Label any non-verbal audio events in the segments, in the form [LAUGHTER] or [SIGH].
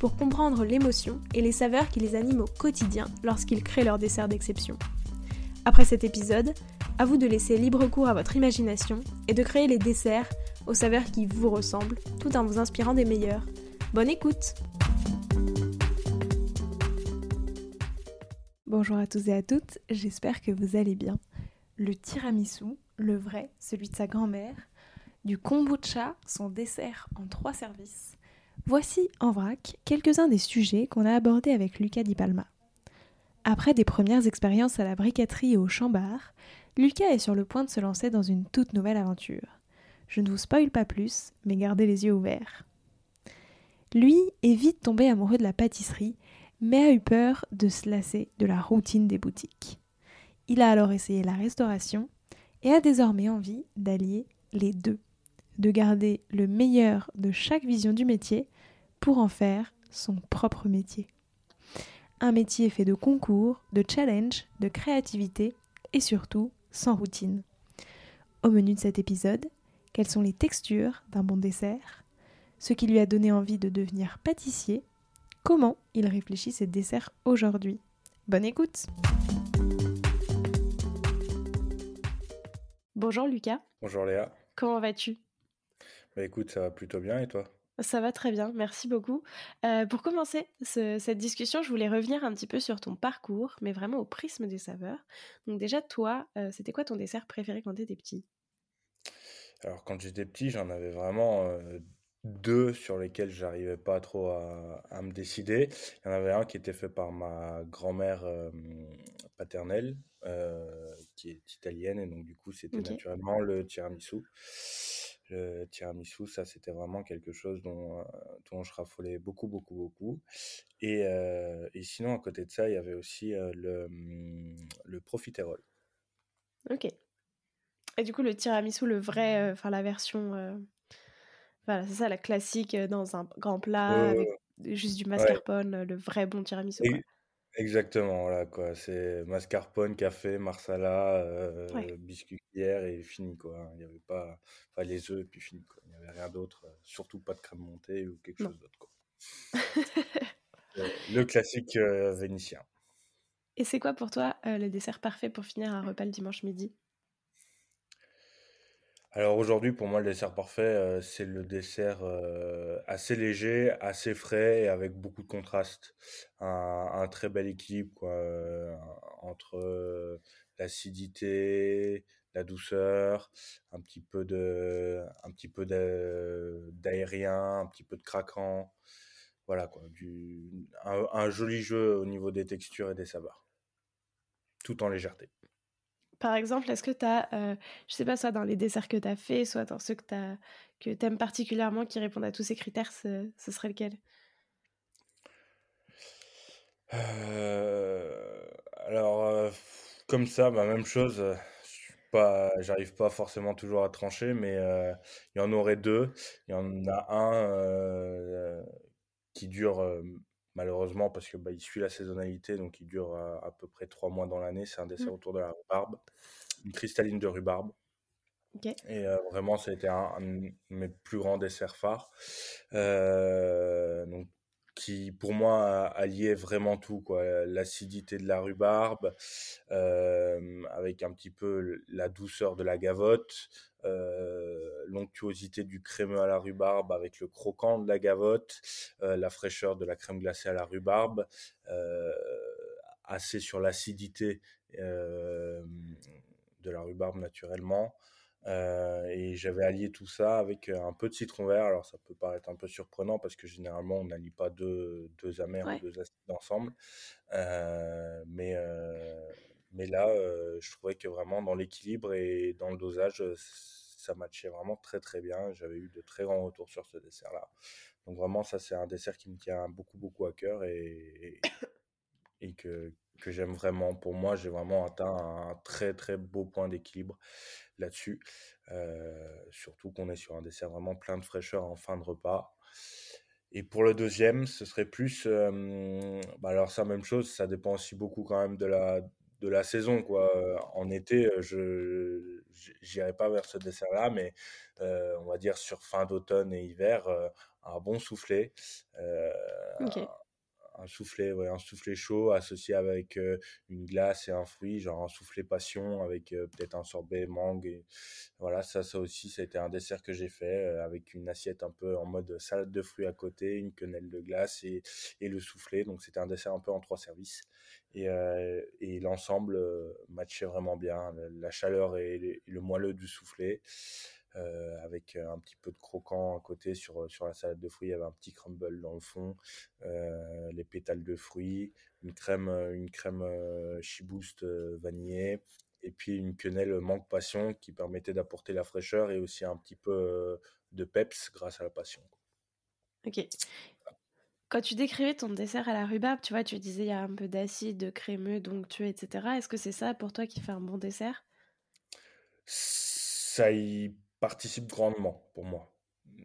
pour comprendre l'émotion et les saveurs qui les animent au quotidien lorsqu'ils créent leur dessert d'exception. Après cet épisode, à vous de laisser libre cours à votre imagination et de créer les desserts aux saveurs qui vous ressemblent tout en vous inspirant des meilleurs. Bonne écoute Bonjour à tous et à toutes, j'espère que vous allez bien. Le tiramisu, le vrai, celui de sa grand-mère, du kombucha, son dessert en trois services. Voici en vrac quelques-uns des sujets qu'on a abordés avec Lucas Di Palma. Après des premières expériences à la briqueterie et au chambard, Lucas est sur le point de se lancer dans une toute nouvelle aventure. Je ne vous spoile pas plus, mais gardez les yeux ouverts. Lui est vite tombé amoureux de la pâtisserie, mais a eu peur de se lasser de la routine des boutiques. Il a alors essayé la restauration et a désormais envie d'allier les deux, de garder le meilleur de chaque vision du métier pour en faire son propre métier. Un métier fait de concours, de challenge, de créativité et surtout sans routine. Au menu de cet épisode, quelles sont les textures d'un bon dessert, ce qui lui a donné envie de devenir pâtissier, comment il réfléchit ses desserts aujourd'hui? Bonne écoute Bonjour Lucas. Bonjour Léa. Comment vas-tu? Bah écoute, ça va plutôt bien et toi? Ça va très bien, merci beaucoup. Euh, pour commencer cette discussion, je voulais revenir un petit peu sur ton parcours, mais vraiment au prisme des saveurs. Donc déjà, toi, euh, c'était quoi ton dessert préféré quand tu étais petit? Alors quand j'étais petit, j'en avais vraiment euh, deux sur lesquels j'arrivais pas trop à, me décider. Il y en avait un qui était fait par ma grand-mère paternelle, qui est italienne, et donc du coup c'était naturellement le tiramisu. Le tiramisu, ça, c'était vraiment quelque chose dont, euh, dont je raffolais beaucoup, beaucoup, beaucoup. Et, euh, et, sinon, à côté de ça, il y avait aussi euh, le, mmh, le profiterole. Ok. Et du coup, le tiramisu, le vrai, enfin la version, voilà, c'est ça, la classique dans un grand plat avec juste du mascarpone, le vrai bon tiramisu. Exactement, voilà quoi. C'est mascarpone, café, marsala, euh, biscuit cuillère et fini quoi. Hein. Il n'y avait pas, enfin les œufs et puis fini quoi. Il n'y avait rien d'autre, euh, surtout pas de crème montée ou quelque chose d'autre quoi. [LAUGHS] le classique euh, vénitien. Et c'est quoi pour toi le dessert parfait pour finir un repas le dimanche midi? Alors aujourd'hui, pour moi, le dessert parfait, euh, c'est le dessert euh, assez léger, assez frais et avec beaucoup de contraste. Un, très bel équilibre quoi, euh, entre l'acidité, la douceur, un petit peu de, un petit peu d'aérien, un petit peu de craquant. Voilà quoi, du, un joli jeu au niveau des textures et des saveurs, tout en légèreté. Par exemple, est-ce que tu as, euh, je sais pas, soit dans les desserts que tu as fait, soit dans ceux que tu aimes particulièrement qui répondent à tous ces critères, ce, serait lequel? Alors, comme ça, bah, même chose. J'arrive pas forcément toujours à trancher, mais il y en aurait deux. Il y en a un qui dure malheureusement parce que bah, il suit la saisonnalité, donc il dure à, peu près trois mois dans l'année. C'est un dessert mmh. autour de la rhubarbe, une cristalline de rhubarbe. Et vraiment, ça a été un, de mes plus grands desserts phares. donc, qui pour moi alliait vraiment tout quoi l'acidité de la rhubarbe avec un petit peu la douceur de la gavotte l'onctuosité du crémeux à la rhubarbe avec le croquant de la gavotte, la fraîcheur de la crème glacée à la rhubarbe, assez sur l'acidité de la rhubarbe naturellement. Et j'avais allié tout ça avec un peu de citron vert. Alors ça peut paraître un peu surprenant parce que généralement on n'allie pas deux, deux amers ou deux acides ensemble. mais, mais là, je trouvais que vraiment dans l'équilibre et dans le dosage, ça matchait vraiment très très bien. J'avais eu de très grands retours sur ce dessert-là. Donc vraiment, ça c'est un dessert qui me tient beaucoup beaucoup à cœur et, et, que, que j'aime vraiment. Pour moi, j'ai vraiment atteint un très très beau point d'équilibre là-dessus. Euh, surtout qu'on est sur un dessert vraiment plein de fraîcheur en fin de repas. Et pour le deuxième, ce serait plus. Euh, bah alors, ça, même chose, ça dépend aussi beaucoup quand même de la, de la saison. Quoi. En été, je n'irai pas vers ce dessert-là, mais euh, on va dire sur fin d'automne et hiver, un bon un soufflet, ouais, un soufflet chaud associé avec une glace et un fruit, genre un soufflet passion avec peut-être un sorbet mangue. Et voilà, ça, ça aussi, ça a été un dessert que j'ai fait avec une assiette un peu en mode salade de fruits à côté, une quenelle de glace et, et le soufflet. Donc c'était un dessert un peu en trois services. Et, et l'ensemble matchait vraiment bien. La chaleur et le moelleux du soufflet. Euh, avec euh, un petit peu de croquant à côté sur, euh, sur la salade de fruits. Il y avait un petit crumble dans le fond, les pétales de fruits, une crème, une crème chibouste vanillée, et puis une quenelle mangue passion qui permettait d'apporter la fraîcheur et aussi un petit peu de peps grâce à la passion. Ok. Quand tu décrivais ton dessert à la rhubarbe, tu vois, tu disais il y a un peu d'acide, de crémeux, donctueux, etc. Est-ce que c'est ça pour toi qui fait un bon dessert? Ça y participe grandement pour moi.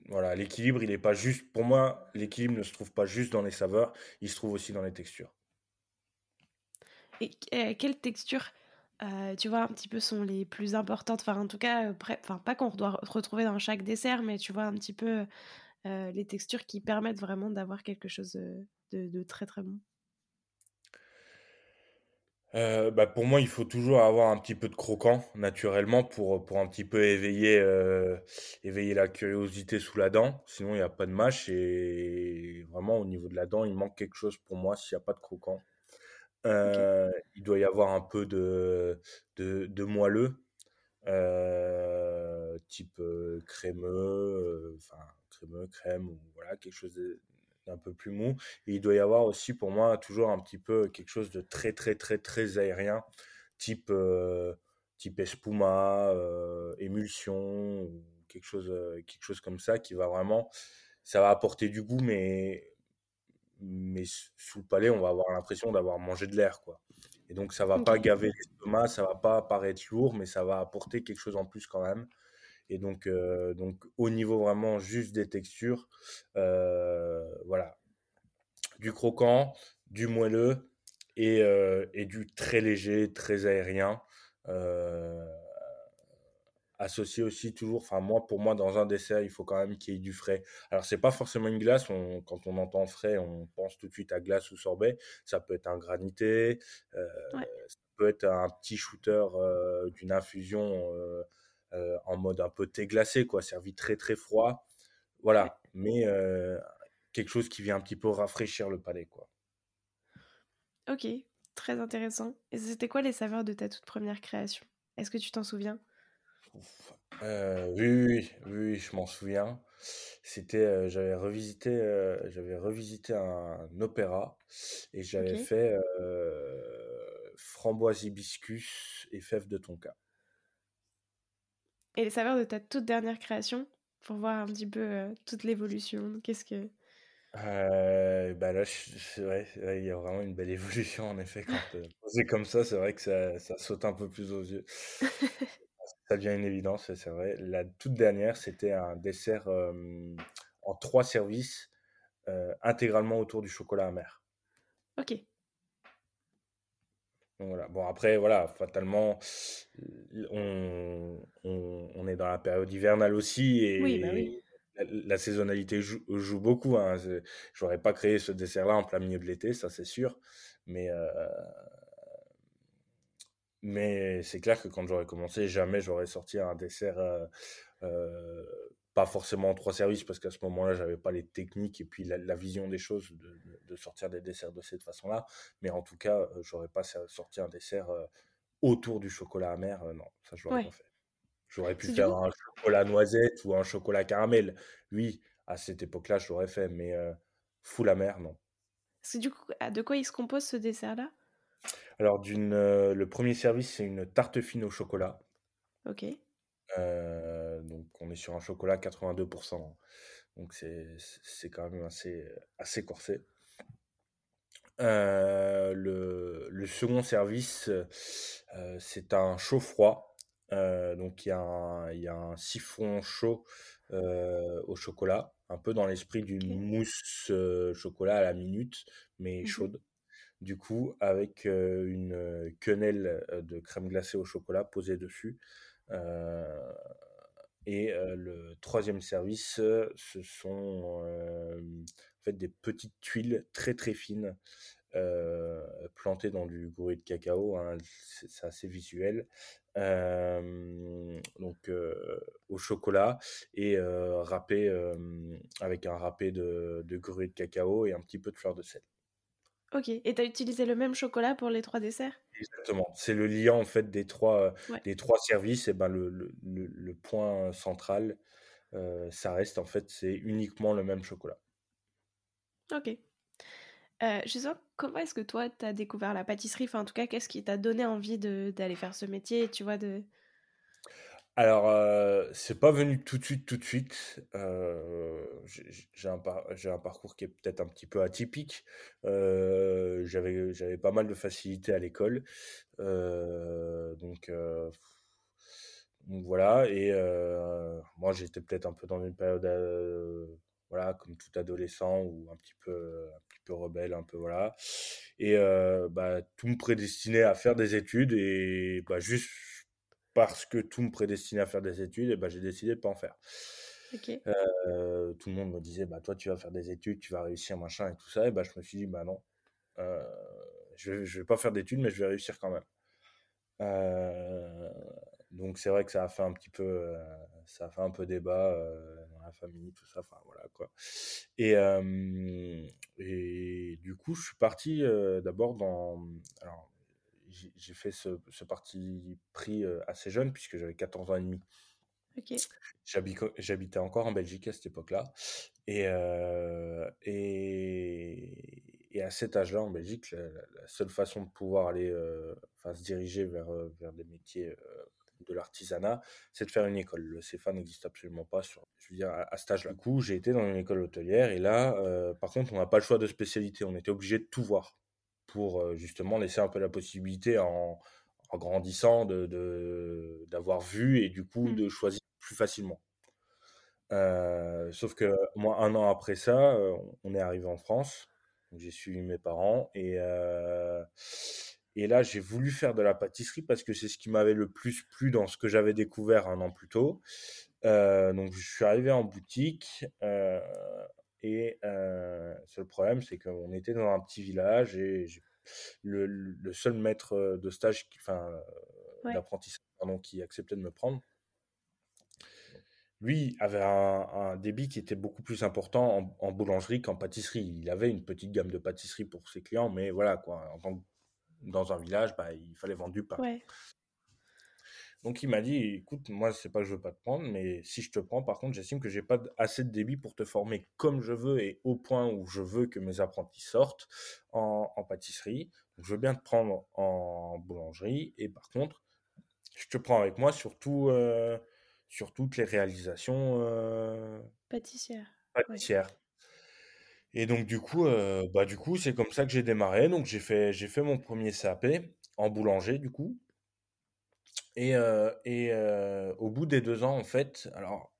Voilà, l'équilibre, il n'est pas juste. Pour moi, l'équilibre ne se trouve pas juste dans les saveurs, il se trouve aussi dans les textures. Et euh, quelles textures, euh, tu vois, un petit peu sont les plus importantes? Enfin, en tout cas, euh, enfin, pas qu'on doit retrouver dans chaque dessert, mais tu vois un petit peu les textures qui permettent vraiment d'avoir quelque chose de très très bon. Euh, bah, pour moi, il faut toujours avoir un petit peu de croquant, naturellement, pour, pour un petit peu éveiller, euh, éveiller la curiosité sous la dent. Sinon, il n'y a pas de mâche. Et vraiment, au niveau de la dent, il manque quelque chose pour moi s'il n'y a pas de croquant. Euh, il doit y avoir un peu de, de, de moelleux, type crémeux, enfin crémeux, crème, ou voilà, quelque chose un peu plus mou. Et il doit y avoir aussi pour moi toujours un petit peu quelque chose de très très très très aérien, type, euh, type espuma, euh, émulsion, ou quelque chose, quelque chose comme ça qui va vraiment, ça va apporter du goût, mais, mais sous le palais, on va avoir l'impression d'avoir mangé de l'air. quoi. Et donc ça va pas gaver l'estomac, ça va pas paraître lourd, mais ça va apporter quelque chose en plus quand même. Et donc, euh, donc au niveau vraiment juste des textures, euh, voilà, du croquant, du moelleux et, euh, et, du très léger, très aérien. associé aussi toujours, enfin moi pour moi dans un dessert il faut quand même qu'il y ait du frais. Alors c'est pas forcément une glace, quand on entend frais on pense tout de suite à glace ou sorbet. Ça peut être un granité, ça peut être un petit shooter d'une infusion en mode un peu thé glacé, quoi, servi très très froid. Voilà, mais euh, quelque chose qui vient un petit peu rafraîchir le palais, quoi. Ok, très intéressant. Et c'était quoi les saveurs de ta toute première création? Est-ce que tu t'en souviens? Euh, oui, oui, oui, je m'en souviens. C'était, j'avais revisité, j'avais revisité un, opéra et j'avais fait framboise hibiscus et fève de tonka. Et les saveurs de ta toute dernière création, pour voir un petit peu euh, toute l'évolution. Qu'est-ce que. Euh, bah là, c'est vrai, il y a vraiment une belle évolution en effet. Quand euh, [LAUGHS] posé comme ça, c'est vrai que ça, ça, saute un peu plus aux yeux. [LAUGHS] ça devient une évidence, c'est vrai. La toute dernière, c'était un dessert en trois services, intégralement autour du chocolat amer. Ok. Voilà. Bon, après, voilà, fatalement, on, on, est dans la période hivernale aussi et bah la, saisonnalité joue, beaucoup. Hein. J'aurais pas créé ce dessert-là en plein milieu de l'été, ça c'est sûr. Mais, euh, mais c'est clair que quand j'aurais commencé, jamais j'aurais sorti un dessert. Euh, euh, pas forcément en trois services parce qu'à ce moment-là, j'avais pas les techniques et puis la, vision des choses de, sortir des desserts de cette façon-là. Mais en tout cas, j'aurais pas sorti un dessert autour du chocolat amer. non, ça je l'aurais pas fait. J'aurais pu faire un chocolat noisette ou un chocolat caramel. Oui, à cette époque-là, je l'aurais fait, mais full amer, non. C'est du coup, de quoi il se compose ce dessert-là? Alors, d'une, le premier service, c'est une tarte fine au chocolat. Ok. Euh, on est sur un chocolat 82%. Donc c'est quand même assez, assez corsé. le, le, second service, c'est un chaud-froid. donc il y, a un, y a un siphon chaud au chocolat, un peu dans l'esprit d'une mousse chocolat à la minute, mais mmh chaude. Du coup, avec une quenelle de crème glacée au chocolat posée dessus. Et le troisième service, ce sont des petites tuiles très très fines plantées dans du gourmet de cacao. Hein, c'est assez visuel. donc au chocolat et râpé avec un râpé de, de de cacao et un petit peu de fleur de sel. Ok, et tu as utilisé le même chocolat pour les trois desserts? Exactement, c'est le lien en fait des trois, des trois services, et ben le, le, le, point central, ça reste en fait, c'est uniquement le même chocolat. Ok. Euh, justement, comment est-ce que toi, tu as découvert la pâtisserie? Enfin, en tout cas, qu'est-ce qui t'a donné envie d'aller faire ce métier, tu vois, de... Alors, euh, c'est pas venu tout de suite, tout de suite. Euh, j'ai un, parcours qui est peut-être un petit peu atypique. Euh, J'avais pas mal de facilité à l'école. Donc, donc, voilà. Et moi, j'étais peut-être un peu dans une période, voilà, comme tout adolescent ou un petit peu, un petit peu rebelle, un peu voilà. Et bah, tout me prédestinait à faire des études et bah, juste parce que tout me prédestinait à faire des études, et ben, j'ai décidé de ne pas en faire. Euh, tout le monde me disait, bah, toi, tu vas faire des études, tu vas réussir, machin, et tout ça. Et ben, je me suis dit, bah non, euh, je ne vais, pas faire d'études, mais je vais réussir quand même. Euh, donc, c'est vrai que ça a fait un petit peu, ça a fait un peu débat dans la famille, tout ça. Enfin, voilà, quoi. Et, et du coup, je suis parti d'abord dans. Alors, j'ai fait ce, parti pris assez jeune, puisque j'avais 14 ans et demi. J'habitais encore en Belgique à cette époque-là. Et, et, à cet âge-là, en Belgique, la, seule façon de pouvoir aller, enfin, se diriger vers, vers des métiers de l'artisanat, c'est de faire une école. Le CFA n'existe absolument pas sur, je veux dire, à, cet âge-là. Du coup, j'ai été dans une école hôtelière et là, par contre, on n'a pas le choix de spécialité. On était obligé de tout voir pour justement laisser un peu la possibilité en, grandissant de, d'avoir vu et du coup mmh. de choisir plus facilement. sauf que moi, un an après ça, on est arrivé en France. J'ai suivi mes parents et, et là, j'ai voulu faire de la pâtisserie parce que c'est ce qui m'avait le plus plu dans ce que j'avais découvert un an plus tôt. donc, je suis arrivé en boutique et le seul problème, c'est qu'on était dans un petit village et le, le, seul maître de stage, enfin, d'apprentissage, qui acceptait de me prendre, lui avait un, débit qui était beaucoup plus important en, boulangerie qu'en pâtisserie. Il avait une petite gamme de pâtisserie pour ses clients, mais voilà, quoi. En dans un village, bah, il fallait vendre du pain. Donc il m'a dit, écoute, moi c'est pas que je veux pas te prendre, mais si je te prends, par contre, j'estime que j'ai pas assez de débit pour te former comme je veux et au point où je veux que mes apprentis sortent en, pâtisserie. je veux bien te prendre en boulangerie et par contre, je te prends avec moi sur, euh, sur toutes les réalisations euh, pâtissières. Pâtissières. Et donc du coup, euh, bah du coup, c'est comme ça que j'ai démarré. Donc j'ai fait, j'ai fait mon premier CAP en boulanger du coup. Et, et au bout des deux ans, en fait, alors,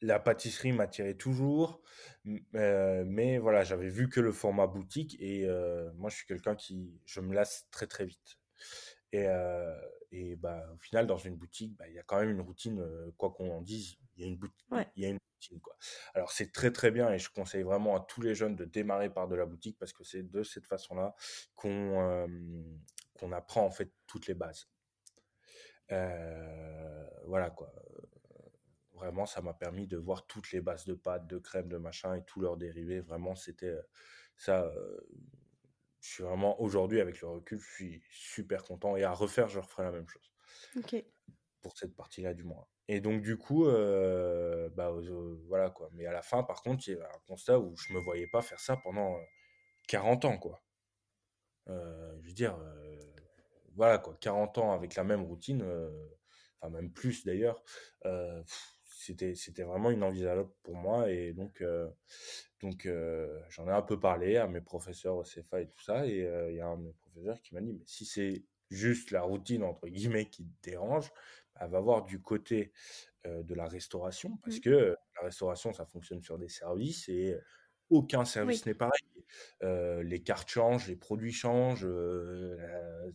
la pâtisserie m'attirait toujours, mais voilà, j'avais vu que le format boutique et moi, je suis quelqu'un qui, je me lasse très très vite. Et, et bah, au final, dans une boutique, bah, il y a quand même une routine, quoi qu'on en dise, il y a une, boutique, il y a une routine. Quoi. Alors, c'est très très bien et je conseille vraiment à tous les jeunes de démarrer par de la boutique parce que c'est de cette façon-là qu'on qu'on apprend en fait toutes les bases. Euh, voilà quoi. Vraiment, ça m'a permis de voir toutes les bases de pâtes, de crème, de machin et tous leurs dérivés. Vraiment, c'était ça. je suis vraiment aujourd'hui, avec le recul, je suis super content. Et à refaire, je referai la même chose. Pour cette partie-là, du moins. Et donc, du coup, bah, voilà quoi. Mais à la fin, par contre, il y a un constat où je me voyais pas faire ça pendant 40 ans, quoi. je veux dire, voilà quoi, 40 ans avec la même routine, enfin même plus d'ailleurs, c'était c'était vraiment inenvisageable pour moi et donc donc j'en ai un peu parlé à mes professeurs au CFA et tout ça et il y a un de mes professeurs qui m'a dit mais si c'est juste la routine entre guillemets qui te dérange, bah, va voir du côté de la restauration parce mmh. que la restauration ça fonctionne sur des services et aucun service n'est pareil. les cartes changent, les produits changent,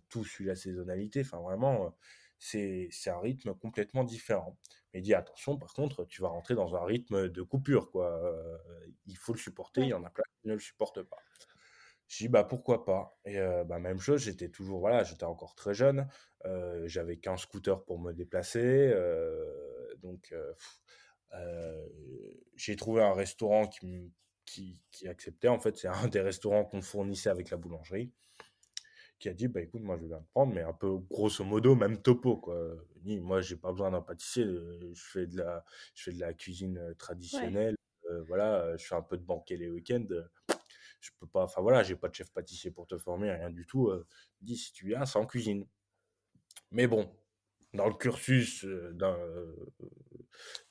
tout suit la saisonnalité. Enfin, vraiment, c'est un rythme complètement différent. Mais dis attention, par contre, tu vas rentrer dans un rythme de coupure, quoi. il faut le supporter, il y en a plein qui ne le supportent pas. Je dis bah pourquoi pas? Et bah, même chose, j'étais toujours voilà, j'étais encore très jeune, j'avais qu'un scooter pour me déplacer, donc j'ai trouvé un restaurant qui, qui, qui acceptait. En fait, c'est un des restaurants qu'on fournissait avec la boulangerie qui a dit bah écoute moi je vais te prendre mais un peu grosso modo même topo quoi. Moi j'ai pas besoin d'un pâtissier euh, je fais de la je fais de la cuisine euh, traditionnelle euh, voilà je fais un peu de banquet les week-ends je peux pas enfin voilà j'ai pas de chef pâtissier pour te former rien du tout dis si tu viens c'est en cuisine. Mais bon dans le cursus d'un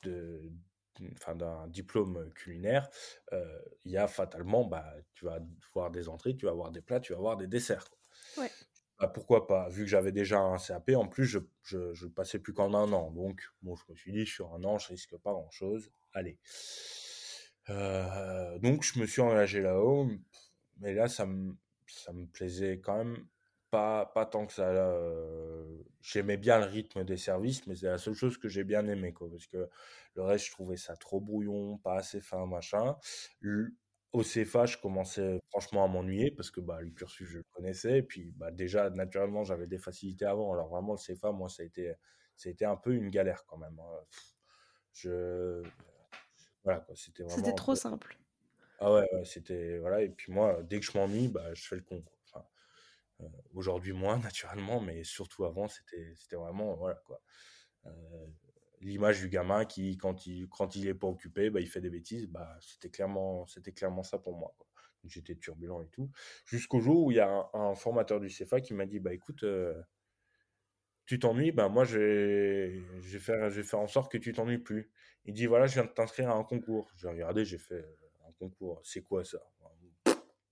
de enfin d'un diplôme culinaire, il y a fatalement, bah, tu vas voir des entrées, tu vas voir des plats, tu vas voir des desserts. Bah, pourquoi pas? Vu que j'avais déjà un CAP, en plus, je, je, passais plus qu'en un an. Donc, bon, je me suis dit, sur un an, je risque pas grand-chose. Allez. Euh, donc, je me suis engagé là-haut. Mais là, ça me, ça me plaisait quand même pas, pas tant que ça. Euh, j'aimais bien le rythme des services, mais c'est la seule chose que j'ai bien aimé. Quoi, parce que le reste, je trouvais ça trop brouillon, pas assez fin, machin. Au CFA, je commençais franchement à m'ennuyer parce que bah, le cursus, je le connaissais. Et puis bah, déjà, naturellement, j'avais des facilités avant. Alors vraiment, le CFA, moi, ça a été, ça a été un peu une galère quand même. Hein. Je... Voilà, quoi, c'était vraiment... C'était trop simple. Ah ouais, c'était... Voilà, et puis moi, dès que je m'ennuie, bah, je fais le con. Aujourd'hui, moins, [LAUGHS] naturellement, mais surtout avant, c'était, vraiment... Euh, l'image du gamin qui, quand il, quand est pas occupé, bah, il fait des bêtises, bah, c'était clairement, ça pour moi. J'étais turbulent et tout. Jusqu'au jour où il y a un, formateur du CFA qui m'a dit, bah, écoute, euh, tu t'ennuies, moi, je vais, je, vais faire, je vais faire en sorte que tu t'ennuies plus. Il dit, voilà, je viens de t'inscrire à un concours. J'ai regardé, j'ai fait un concours. C'est quoi ça?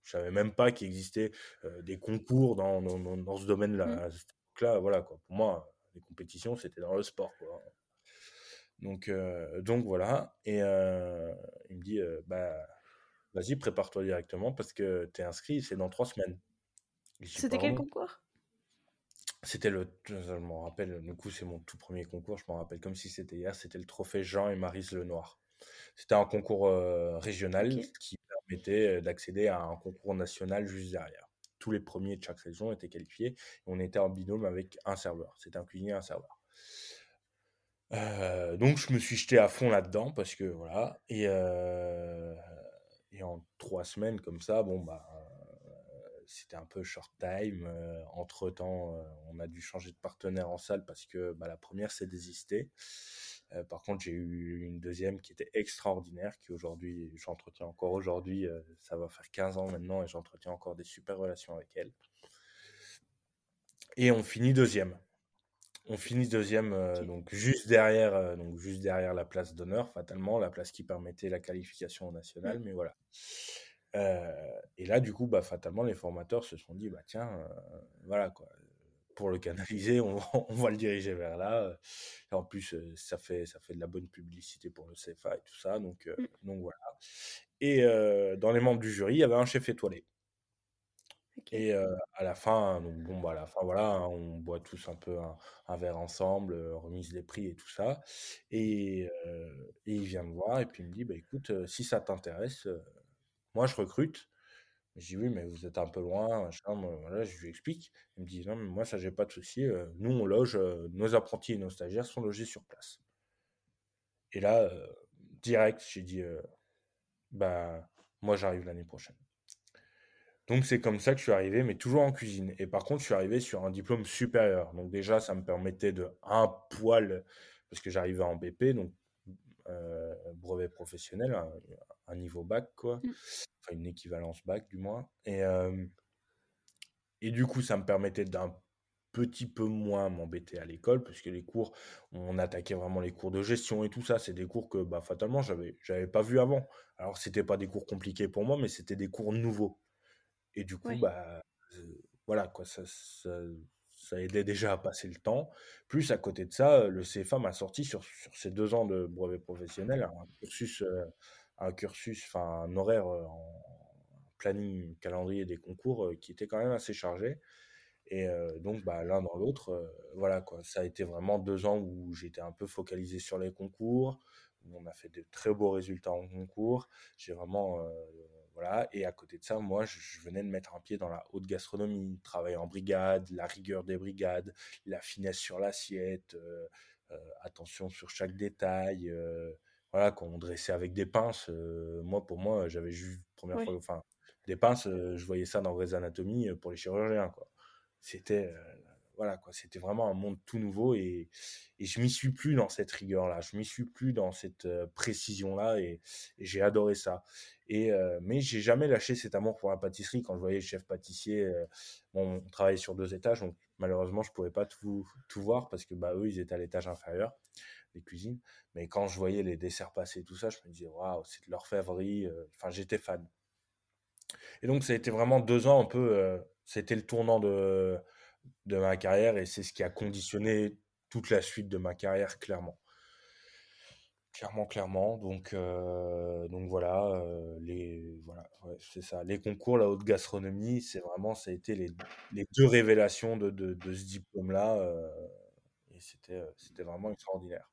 Je savais même pas qu'il existait euh, des concours dans, dans, dans ce domaine-là. Mmh. Là, voilà, quoi. Pour moi, les compétitions, c'était dans le sport, quoi. Donc, euh, donc voilà. Et euh, il me dit, bah, vas-y, prépare-toi directement parce que tu es inscrit, c'est dans trois semaines. C'était quel concours? C'était le, je me rappelle, du coup, c'est mon tout premier concours, je m'en rappelle comme si c'était hier, c'était le trophée Jean et Marise Lenoir. C'était un concours régional qui permettait d'accéder à un concours national juste derrière. Tous les premiers de chaque région étaient qualifiés on était en binôme avec un serveur. C'était un cuisinier un serveur donc je me suis jeté à fond là-dedans parce que voilà et, et en trois semaines comme ça bon bah c'était un peu short time entre temps on a dû changer de partenaire en salle parce que bah, la première s'est désistée par contre j'ai eu une deuxième qui était extraordinaire qui aujourd'hui j'entretiens encore aujourd'hui ça va faire 15 ans maintenant et j'entretiens encore des super relations avec elle. Et on finit deuxième. On finit deuxième, euh, donc juste derrière, euh, donc juste derrière la place d'honneur, fatalement, la place qui permettait la qualification nationale, mais voilà. Euh, et là, du coup, bah, fatalement, les formateurs se sont dit, bah tiens, voilà quoi, pour le canaliser, [LAUGHS] on, va le diriger vers là. en plus, ça fait, ça fait de la bonne publicité pour le CFA et tout ça, donc, mmh. donc voilà. Et dans les membres du jury, il y avait un chef étoilé. Et à la fin, donc bon, bah, à la fin, voilà, hein, on boit tous un peu un, verre ensemble, remise des prix et tout ça. Et, et, il vient me voir et puis il me dit, bah, écoute, si ça t'intéresse, moi je recrute. Je dis oui, mais vous êtes un peu loin, voilà, je lui explique. Il me dit non, mais moi ça j'ai pas de souci. nous on loge, nos apprentis et nos stagiaires sont logés sur place. Et là, direct, j'ai dit, bah moi j'arrive l'année prochaine. Donc c'est comme ça que je suis arrivé, mais toujours en cuisine. Et par contre, je suis arrivé sur un diplôme supérieur. Donc déjà, ça me permettait de un poil, parce que j'arrivais en BP, donc euh, brevet professionnel, un, niveau bac, quoi. Mmh. Enfin, une équivalence bac, du moins. Et, euh, et du coup, ça me permettait d'un petit peu moins m'embêter à l'école, puisque les cours, on attaquait vraiment les cours de gestion et tout ça. C'est des cours que, bah, fatalement, j'avais, j'avais pas vu avant. Alors, c'était pas des cours compliqués pour moi, mais c'était des cours nouveaux. Et du coup, bah, voilà, quoi, ça, ça, aidait déjà à passer le temps. Plus, à côté de ça, le CFA m'a sorti sur, sur ces deux ans de brevet professionnel un cursus, un cursus, enfin, un horaire en planning, calendrier des concours qui était quand même assez chargé. Et donc, bah, l'un dans l'autre, voilà quoi. Ça a été vraiment deux ans où j'étais un peu focalisé sur les concours, on a fait de très beaux résultats en concours. J'ai vraiment, voilà. Et à côté de ça, moi, je, venais de mettre un pied dans la haute gastronomie, travailler en brigade, la rigueur des brigades, la finesse sur l'assiette, attention sur chaque détail. voilà, quand on dressait avec des pinces, moi, pour moi, j'avais vu première fois, enfin, des pinces, je voyais ça dans Grey's Anatomy pour les chirurgiens, quoi c'était euh, voilà quoi, c'était vraiment un monde tout nouveau et, et je m'y suis plus dans cette rigueur là, je m'y suis plus dans cette euh, précision là et, j'ai adoré ça. Et euh, mais j'ai jamais lâché cet amour pour la pâtisserie quand je voyais le chef pâtissier. on travaillait sur deux étages, donc malheureusement je pouvais pas tout, tout voir parce que bah eux ils étaient à l'étage inférieur des cuisines. Mais quand je voyais les desserts passer tout ça, je me disais waouh c'est de l'orfèvrerie. Enfin j'étais fan. Et donc ça a été vraiment deux ans un peu c'était le tournant de, de ma carrière et c'est ce qui a conditionné toute la suite de ma carrière, clairement. Clairement, clairement. Donc, euh, donc voilà, euh, les, voilà c'est ça. Les concours, la haute gastronomie, c'est vraiment, ça a été les, deux révélations de ce diplôme-là. Euh, et c'était, c'était vraiment extraordinaire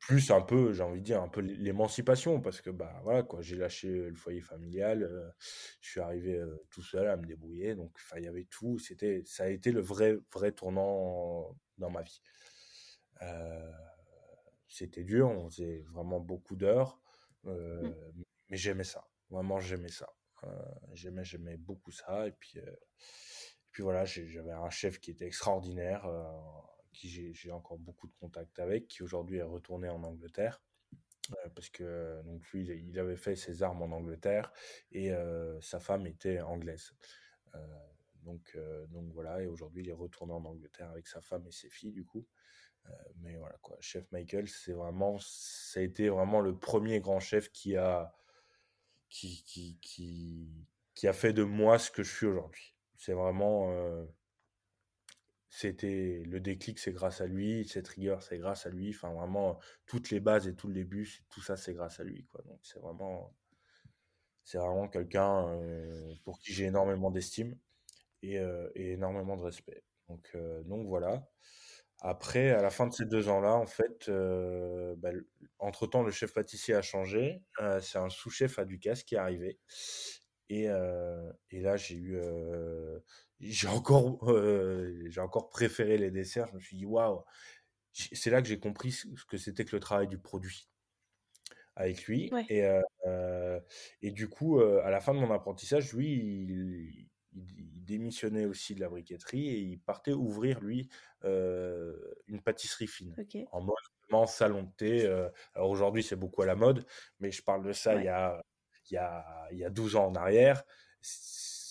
plus un peu, j'ai envie de dire, un peu l'émancipation, parce que bah voilà quoi, j'ai lâché le foyer familial, je suis arrivé tout seul à me débrouiller, donc il y avait tout, c'était, ça a été le vrai vrai tournant dans ma vie. c'était dur, on faisait vraiment beaucoup d'heures, mmh. mais j'aimais ça, vraiment j'aimais ça, j'aimais j'aimais beaucoup ça, et puis et puis voilà, j'avais un chef qui était extraordinaire j'ai encore beaucoup de contacts avec, qui aujourd'hui est retourné en Angleterre. Euh, parce que donc lui, il avait fait ses armes en Angleterre et euh, sa femme était anglaise. Euh, donc, donc voilà, et aujourd'hui, il est retourné en Angleterre avec sa femme et ses filles, du coup. mais voilà, quoi. Chef Michael, c'est vraiment, ça a été vraiment le premier grand chef qui a, qui, qui, qui a fait de moi ce que je suis aujourd'hui. C'est vraiment c'était le déclic, c'est grâce à lui, cette rigueur, c'est grâce à lui. Enfin, vraiment, toutes les bases et tout le début, tout ça, c'est grâce à lui. Quoi. Donc, c'est vraiment, c'est vraiment quelqu'un euh, pour qui j'ai énormément d'estime et, euh, énormément de respect. Donc, euh, donc voilà. Après, à la fin de ces deux ans-là, en fait, bah, entre-temps, le chef pâtissier a changé. c'est un sous-chef à Ducasse qui est arrivé. Et, et là, j'ai eu, j'ai encore, euh, j'ai encore préféré les desserts. Je me suis dit, waouh, c'est là que j'ai compris ce que c'était que le travail du produit avec lui. Et, euh, et du coup, euh, à la fin de mon apprentissage, lui, il, démissionnait aussi de la briqueterie et il partait ouvrir, lui, une pâtisserie fine. En mode salon de thé. alors aujourd'hui, c'est beaucoup à la mode, mais je parle de ça il, y a, il, y a, il y a 12 ans en arrière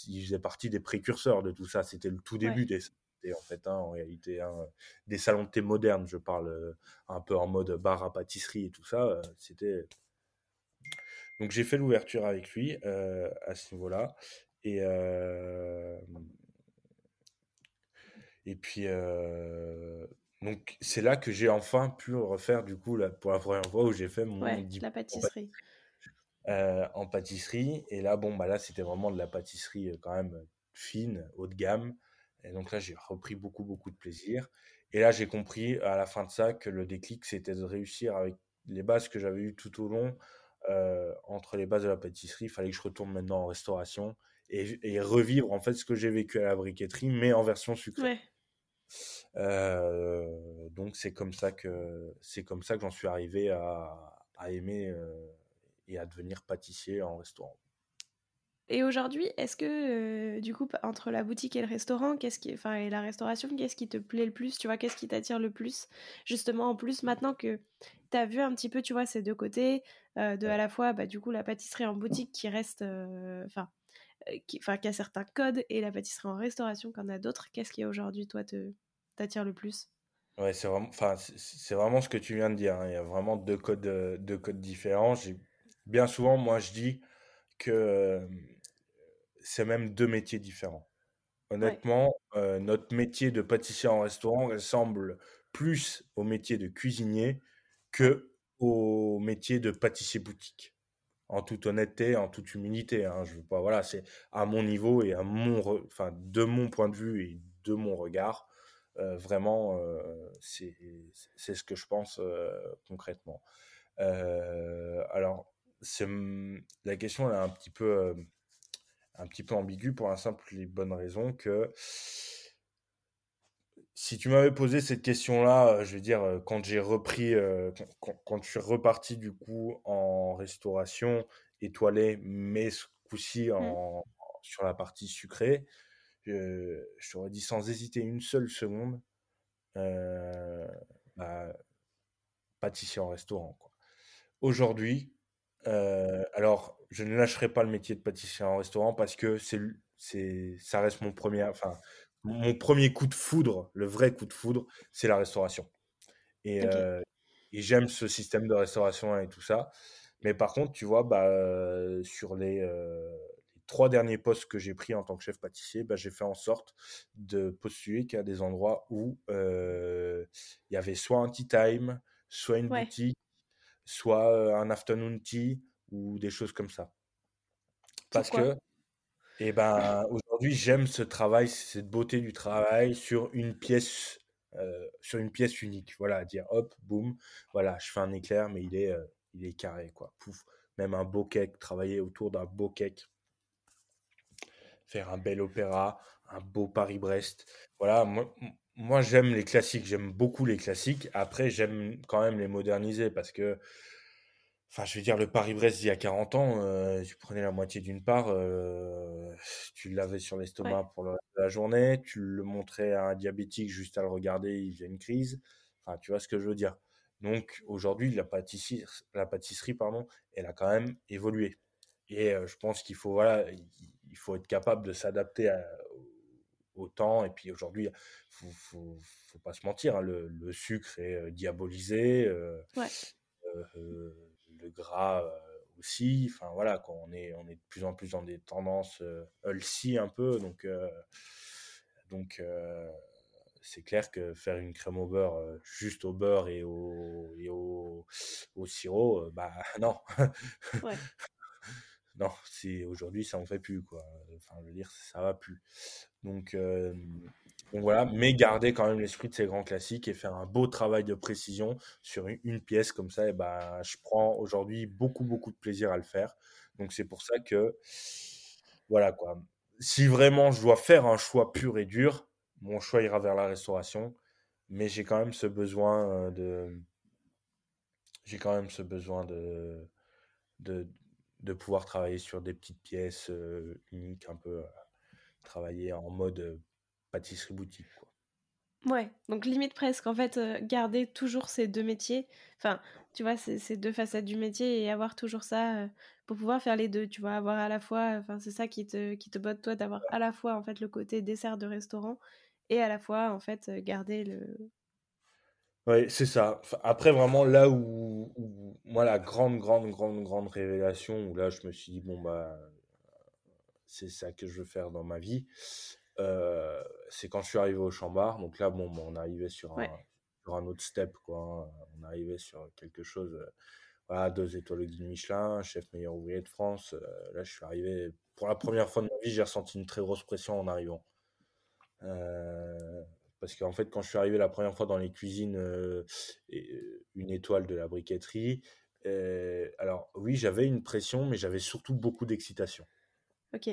il faisait partie des précurseurs de tout ça. C'était le tout début des en fait, hein, en réalité, hein, des salons de thé modernes. Je parle euh, un peu en mode bar à pâtisserie et tout ça. Euh, c'était donc j'ai fait l'ouverture avec lui euh, à ce niveau-là et et puis donc c'est là que j'ai enfin pu refaire du coup pour la première fois où j'ai fait mon ouais, la pâtisserie. Euh, en pâtisserie. Et là, bon, bah là, c'était vraiment de la pâtisserie euh, quand même fine, haut de gamme. Et donc là, j'ai repris beaucoup, beaucoup de plaisir. Et là, j'ai compris à la fin de ça que le déclic, c'était de réussir avec les bases que j'avais eues tout au long, euh, entre les bases de la pâtisserie. Il fallait que je retourne maintenant en restauration et, revivre en fait ce que j'ai vécu à la briqueterie, mais en version sucrée. donc c'est comme ça que c'est comme ça que j'en suis arrivé à, à aimer et à devenir pâtissier en restaurant. Et aujourd'hui, est-ce que euh, du coup entre la boutique et le restaurant, qu'est-ce qui, enfin et la restauration, qu'est-ce qui te plaît le plus? Tu vois, qu'est-ce qui t'attire le plus? Justement, en plus maintenant que tu as vu un petit peu, tu vois, ces deux côtés, euh, de à la fois, bah, du coup, la pâtisserie en boutique qui reste, euh, enfin, qui, qui a certains codes et la pâtisserie en restauration qu'en a d'autres. Qu'est-ce qui aujourd'hui, toi, te t'attire le plus? Ouais, c'est vraiment, enfin, c'est vraiment ce que tu viens de dire. Hein. Il y a vraiment deux codes, deux codes différents. Bien souvent, moi, je dis que c'est même deux métiers différents. Honnêtement, notre métier de pâtissier en restaurant ressemble plus au métier de cuisinier que au métier de pâtissier boutique. En toute honnêteté, en toute humilité. Hein. Je veux pas, voilà, c'est à mon niveau et à mon, enfin, de mon point de vue et de mon regard. vraiment, c'est ce que je pense concrètement. alors, la question est un petit peu un petit peu ambiguë pour la simple et bonne raison que si tu m'avais posé cette question-là, je veux dire, quand j'ai repris, quand, je suis reparti du coup en restauration étoilée, mais ce coup-ci mmh. sur la partie sucrée, je, t'aurais dit sans hésiter une seule seconde, bah, pâtissier en restaurant. Aujourd'hui, alors, je ne lâcherai pas le métier de pâtissier en restaurant parce que c'est, c'est, ça reste mon premier, enfin, mon premier coup de foudre, le vrai coup de foudre, c'est la restauration. Et, et j'aime ce système de restauration et tout ça. Mais par contre, tu vois, bah, sur les, trois derniers postes que j'ai pris en tant que chef pâtissier, bah, j'ai fait en sorte de postuler qu'à des endroits où il y avait soit un tea time, soit une boutique, soit un afternoon tea ou des choses comme ça. Parce que, eh ben, aujourd'hui, j'aime ce travail, cette beauté du travail sur une pièce, sur une pièce unique. Voilà, dire hop, boum, voilà, je fais un éclair, mais il est, il est carré, quoi. Pouf. Même un beau cake, travailler autour d'un beau cake, faire un bel opéra, un beau Paris-Brest. Voilà, moi, moi j'aime les classiques, j'aime beaucoup les classiques. Après, j'aime quand même les moderniser parce que, enfin, je veux dire, le Paris-Brest d'il y a 40 ans, euh, tu prenais la moitié d'une part, euh, tu l'avais sur l'estomac pour la journée, tu le montrais à un diabétique juste à le regarder, il faisait une crise. Enfin, tu vois ce que je veux dire. Donc aujourd'hui, la pâtisserie, la pâtisserie pardon, elle a quand même évolué. Et euh, je pense qu'il faut, voilà, il faut être capable de s'adapter au temps. Et puis aujourd'hui, il faut, faut, faut, pas se mentir, hein, le, le, sucre est diabolisé, euh, euh, le gras aussi. Enfin voilà, quand on est, on est de plus en plus dans des tendances healthy un peu, donc donc c'est clair que faire une crème au beurre juste au beurre et au, et au, au sirop, bah [LAUGHS] non. Ouais non, c'est aujourd'hui ça en fait plus quoi. Enfin, je veux dire, ça va plus. Donc, donc voilà, mais garder quand même l'esprit de ces grands classiques et faire un beau travail de précision sur une, pièce comme ça, et ben, je prends aujourd'hui beaucoup beaucoup de plaisir à le faire. Donc c'est pour ça que voilà quoi. Si vraiment je dois faire un choix pur et dur, mon choix ira vers la restauration, mais j'ai quand même ce besoin de j'ai quand même ce besoin de, de pouvoir travailler sur des petites pièces uniques, un peu travailler en mode pâtisserie boutique. Quoi. Ouais, donc limite presque, en fait, garder toujours ces deux métiers, enfin, tu vois, ces, deux facettes du métier et avoir toujours ça pour pouvoir faire les deux, tu vois, avoir à la fois, enfin, c'est ça qui te, qui te botte toi, d'avoir à la fois, en fait, le côté dessert de restaurant et à la fois, en fait, garder le, oui, c'est ça. Après, vraiment, là où, moi, la grande, grande, grande, grande révélation, où là, je me suis dit, bon, bah, c'est ça que je veux faire dans ma vie, euh, c'est quand je suis arrivé au Chambard. Donc là, bon, bah, on arrivait sur un, sur un autre step, quoi. Hein. On arrivait sur quelque chose, euh, voilà, deux étoiles de Michelin, chef meilleur ouvrier de France. Euh, là, je suis arrivé, pour la première fois de ma vie, j'ai ressenti une très grosse pression en arrivant. Parce qu'en fait, quand je suis arrivé la première fois dans les cuisines, euh, euh, une étoile de la briqueterie, euh, alors oui, j'avais une pression, mais j'avais surtout beaucoup d'excitation.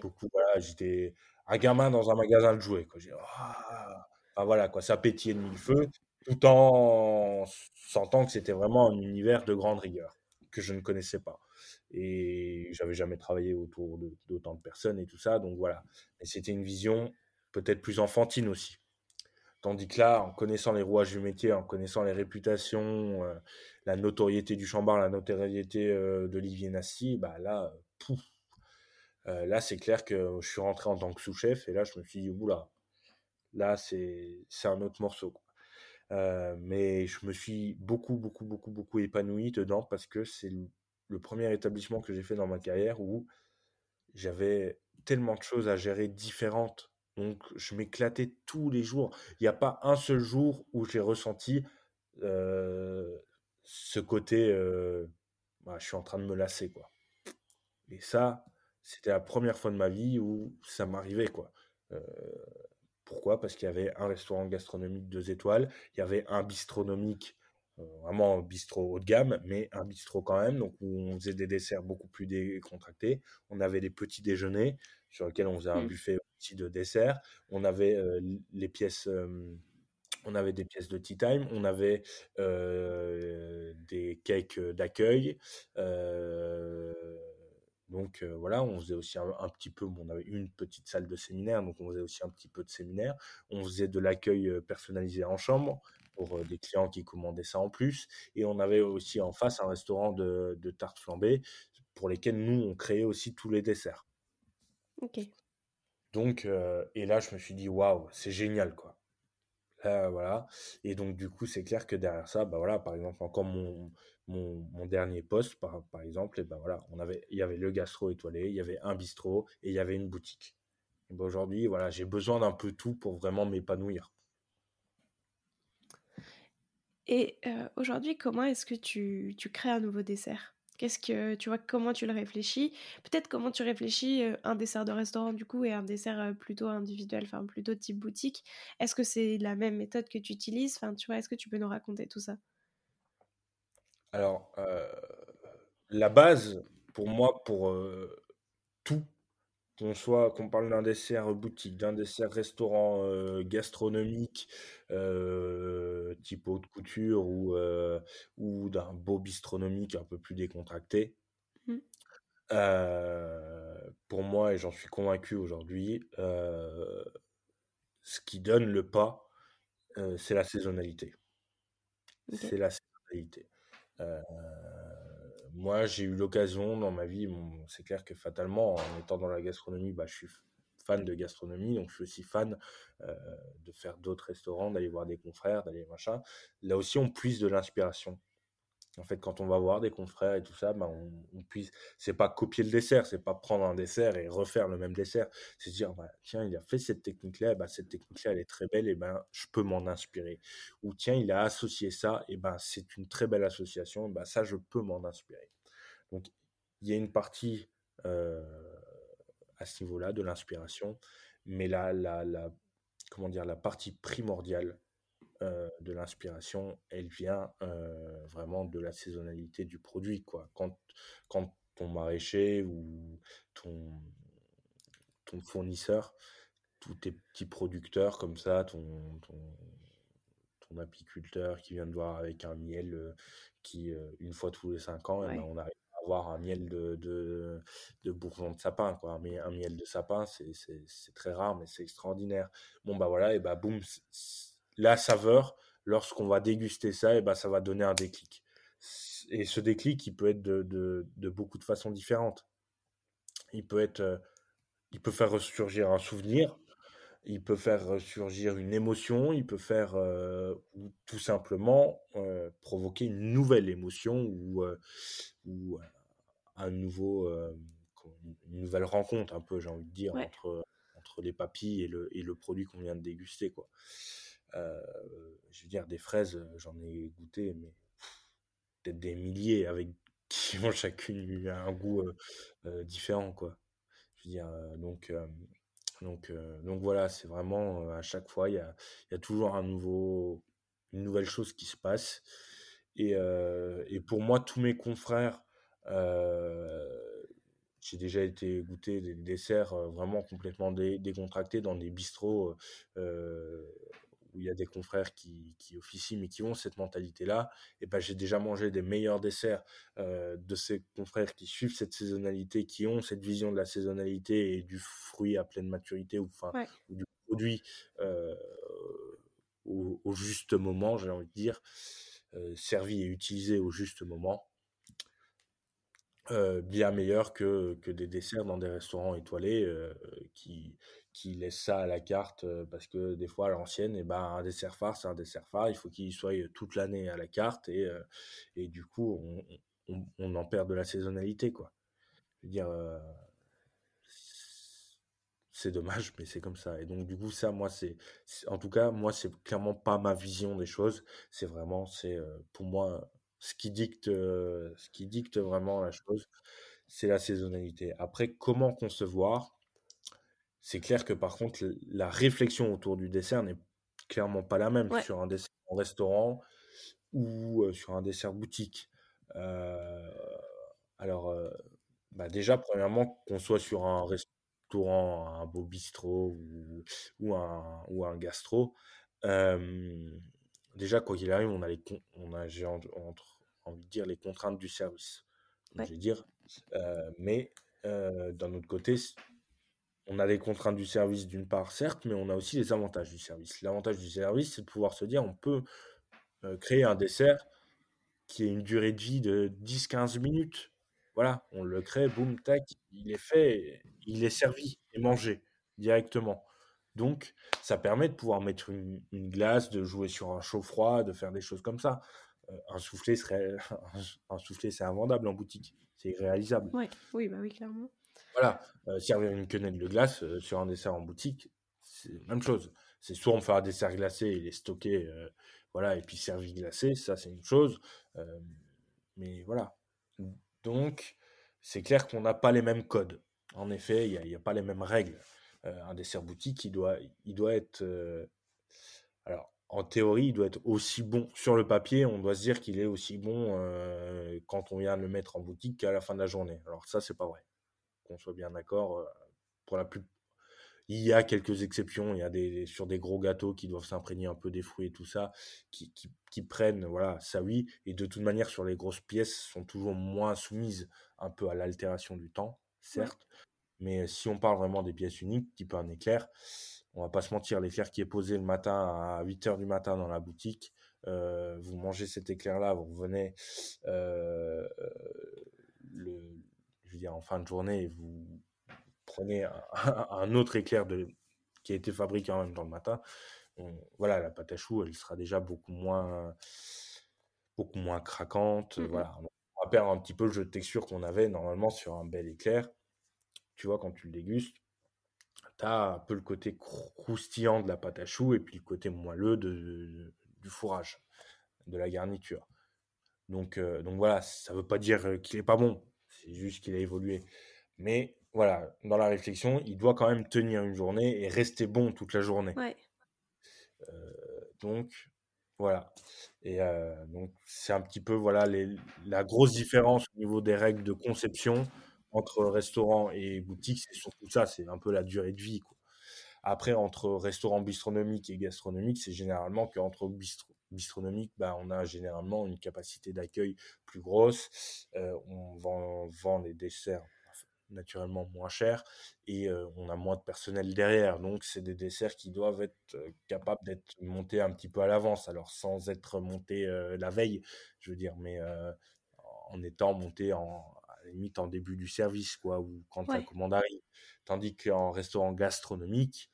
Beaucoup, voilà, j'étais un gamin dans un magasin de jouets. Quoi. enfin, voilà, quoi, ça pétillait de mille feux, tout en sentant que c'était vraiment un univers de grande rigueur que je ne connaissais pas. Et j'avais jamais travaillé autour d'autant de, de personnes et tout ça, donc voilà. C'était une vision peut-être plus enfantine aussi. Tandis que là, en connaissant les rouages du métier, en connaissant les réputations, euh, la notoriété du Chambard, la notoriété euh, d'Olivier Nassi, bah là, pouf, là, c'est clair que je suis rentré en tant que sous-chef et là, je me suis dit, oula, là, c'est un autre morceau. mais je me suis beaucoup, beaucoup, beaucoup, beaucoup épanoui dedans parce que c'est le, premier établissement que j'ai fait dans ma carrière où j'avais tellement de choses à gérer différentes. Donc, je m'éclatais tous les jours. Il n'y a pas un seul jour où j'ai ressenti ce côté, bah, je suis en train de me lasser, quoi. Et ça, c'était la première fois de ma vie où ça m'arrivait, quoi. pourquoi? Parce qu'il y avait un restaurant gastronomique deux étoiles, il y avait un bistronomique, vraiment bistrot haut de gamme, mais un bistrot quand même, donc où on faisait des desserts beaucoup plus décontractés. On avait des petits déjeuners sur lesquels on faisait un mmh. buffet aussi de desserts. On avait les pièces on avait des pièces de tea time, on avait des cakes d'accueil. donc voilà, on faisait aussi un, petit peu, on avait une petite salle de séminaire, donc on faisait aussi un petit peu de séminaire. On faisait de l'accueil personnalisé en chambre pour des clients qui commandaient ça en plus. Et on avait aussi en face un restaurant de, de tartes flambées pour lesquels nous, on créait aussi tous les desserts. Ok. Donc, et là, je me suis dit, waouh, c'est génial, quoi voilà. Et donc, du coup, c'est clair que derrière ça, bah voilà, par exemple, encore mon, mon, dernier poste, par, par exemple, et ben voilà, on avait, il y avait le gastro étoilé, il y avait un bistrot et il y avait une boutique. Ben aujourd'hui, voilà, j'ai besoin d'un peu tout pour vraiment m'épanouir. Et aujourd'hui, comment est-ce que tu, tu crées un nouveau dessert? Qu'est-ce que tu vois comment tu le réfléchis? Peut-être comment tu réfléchis un dessert de restaurant du coup et un dessert plutôt individuel, enfin plutôt type boutique. Est-ce que c'est la même méthode que tu utilises? Enfin, est-ce que tu peux nous raconter tout ça? Alors, la base pour moi, pour tout, qu'on soit qu'on parle d'un dessert boutique, d'un dessert restaurant gastronomique, type haute couture ou, ou d'un beau bistronomique un peu plus décontracté. Mmh. pour moi, et j'en suis convaincu aujourd'hui, ce qui donne le pas, c'est la saisonnalité. C'est la saisonnalité. Moi, j'ai eu l'occasion dans ma vie, c'est clair que fatalement, en étant dans la gastronomie, bah, je suis fan de gastronomie, donc je suis aussi fan euh, de faire d'autres restaurants, d'aller voir des confrères, d'aller machin. Là aussi, on puise de l'inspiration. En fait, quand on va voir des confrères et tout ça, bah, on, puise. C'est pas copier le dessert, c'est pas prendre un dessert et refaire le même dessert. C'est dire, bah, tiens, il a fait cette technique-là, bah, cette technique-là, elle est très belle, et ben, je peux m'en inspirer. Ou tiens, il a associé ça, et ben, c'est une très belle association, bah, ça, je peux m'en inspirer. Donc, il y a une partie euh, à ce niveau-là de l'inspiration, mais la, la, la, comment dire, la partie primordiale euh, de l'inspiration, elle vient euh, vraiment de la saisonnalité du produit. Quoi. Quand, quand ton maraîcher ou ton, ton fournisseur, tous tes petits producteurs comme ça, ton, ton, ton apiculteur qui vient de voir avec un miel euh, qui, une fois tous les cinq ans, eh ben, on arrive à avoir un miel de, de, de bourgeon de sapin. Quoi. Mais un miel de sapin, c'est très rare, mais c'est extraordinaire. Bon, bah voilà, et bah boum, la saveur, lorsqu'on va déguster ça, et eh ben, ça va donner un déclic. Et ce déclic, il peut être de, de, beaucoup de façons différentes. Il peut être, euh, il peut faire ressurgir un souvenir, il peut faire ressurgir une émotion, il peut faire euh, ou tout simplement euh, provoquer une nouvelle émotion ou, ou un nouveau, une nouvelle rencontre un peu, j'ai envie de dire, entre, entre les papilles et le, et le produit qu'on vient de déguster, quoi. Euh, je veux dire, des fraises, euh, j'en ai goûté, mais peut-être des milliers avec [LAUGHS] qui ont chacune un goût euh, différent, quoi. Je veux dire, donc, donc, donc voilà, c'est vraiment à chaque fois, il y a, y a, toujours un nouveau, une nouvelle chose qui se passe. Et, et pour moi, tous mes confrères, j'ai déjà été goûter des desserts vraiment complètement décontractés dans des bistrots où il y a des confrères qui, qui officient mais qui ont cette mentalité-là, et ben j'ai déjà mangé des meilleurs desserts euh, de ces confrères qui suivent cette saisonnalité, qui ont cette vision de la saisonnalité et du fruit à pleine maturité ou, enfin, du produit euh, au, juste moment, j'ai envie de dire, euh, servi et utilisé au juste moment. bien meilleur que, que des desserts dans des restaurants étoilés qui, qui laissent ça à la carte parce que des fois à l'ancienne, et eh ben, un dessert phare, c'est un dessert phare, il faut qu'il soit toute l'année à la carte et, et du coup, on, on, en perd de la saisonnalité. Quoi. Je veux dire, c'est dommage, mais c'est comme ça. Et donc, du coup, ça, moi, c'est, en tout cas, moi, c'est clairement pas ma vision des choses. C'est vraiment, c'est pour moi, ce qui dicte, ce qui dicte vraiment la chose, c'est la saisonnalité. Après, comment concevoir? C'est clair que par contre, la réflexion autour du dessert n'est clairement pas la même sur un dessert en restaurant ou sur un dessert boutique. alors, bah déjà, premièrement, qu'on soit sur un restaurant, un beau bistrot ou, ou, un, ou un gastro, déjà, quoi qu'il arrive, on a, les, on a j'ai envie de dire, les contraintes du service. Je dire. mais d'un autre côté, on a les contraintes du service d'une part, certes, mais on a aussi les avantages du service. L'avantage du service, c'est de pouvoir se dire, on peut créer un dessert qui a une durée de vie de 10-15 minutes. Voilà, on le crée, boum, tac, il est fait, il est servi et mangé directement. Donc, ça permet de pouvoir mettre une, glace, de jouer sur un chaud-froid, de faire des choses comme ça. Euh, un soufflé serait, [LAUGHS] un soufflé, c'est invendable en boutique, c'est irréalisable. Ouais, oui, bah oui, clairement. Voilà, euh, servir une quenelle de glace euh, sur un dessert en boutique, c'est la même chose. C'est soit on fait un dessert glacé et les stocker, voilà, et puis servi glacé, ça c'est une chose. mais voilà. Donc, c'est clair qu'on n'a pas les mêmes codes. En effet, il n'y a, pas les mêmes règles. Euh, un dessert boutique, il doit, il doit être. Euh, alors, en théorie, il doit être aussi bon. Sur le papier, on doit se dire qu'il est aussi bon euh, quand on vient le mettre en boutique qu'à la fin de la journée. Alors, ça, c'est pas vrai. Qu'on soit bien d'accord. pour la plus... Il y a quelques exceptions. Il y a des, sur des gros gâteaux qui doivent s'imprégner un peu des fruits et tout ça, qui, qui, prennent, voilà, ça oui. Et de toute manière, sur les grosses pièces, sont toujours moins soumises un peu à l'altération du temps, certes. Mais si on parle vraiment des pièces uniques, type un éclair, on va pas se mentir, l'éclair qui est posé le matin à 8 heures du matin dans la boutique, euh, vous mangez cet éclair-là, vous revenez euh, le, veux dire, en fin de journée vous prenez [LAUGHS] un, autre éclair de, qui a été fabriqué en même temps le matin. voilà, la pâte à choux, elle sera déjà beaucoup moins, beaucoup moins craquante. Mmh voilà, on va perdre un petit peu le jeu de texture qu'on avait normalement sur un bel éclair tu vois, quand tu le dégustes, tu as un peu le côté croustillant de la pâte à choux et puis le côté moelleux de, du fourrage, de la garniture. Donc, euh, donc voilà, ça ne veut pas dire qu'il n'est pas bon, c'est juste qu'il a évolué. Mais voilà, dans la réflexion, il doit quand même tenir une journée et rester bon toute la journée. Euh, donc, voilà. Et euh, donc, c'est un petit peu voilà, les, la grosse différence au niveau des règles de conception entre restaurant et boutique, c'est surtout ça, c'est un peu la durée de vie. Après, entre restaurant bistronomique et gastronomique, c'est généralement qu'entre bistro, bistronomique, bah, on a généralement une capacité d'accueil plus grosse. Euh, on vend, vend, les desserts naturellement moins chers et euh, on a moins de personnel derrière. Donc, c'est des desserts qui doivent être euh, capables d'être montés un petit peu à l'avance. Alors, sans être montés la veille, je veux dire, mais en étant montés en, limite en début du service, quoi, ou quand la commande arrive. Tandis qu'en restaurant gastronomique,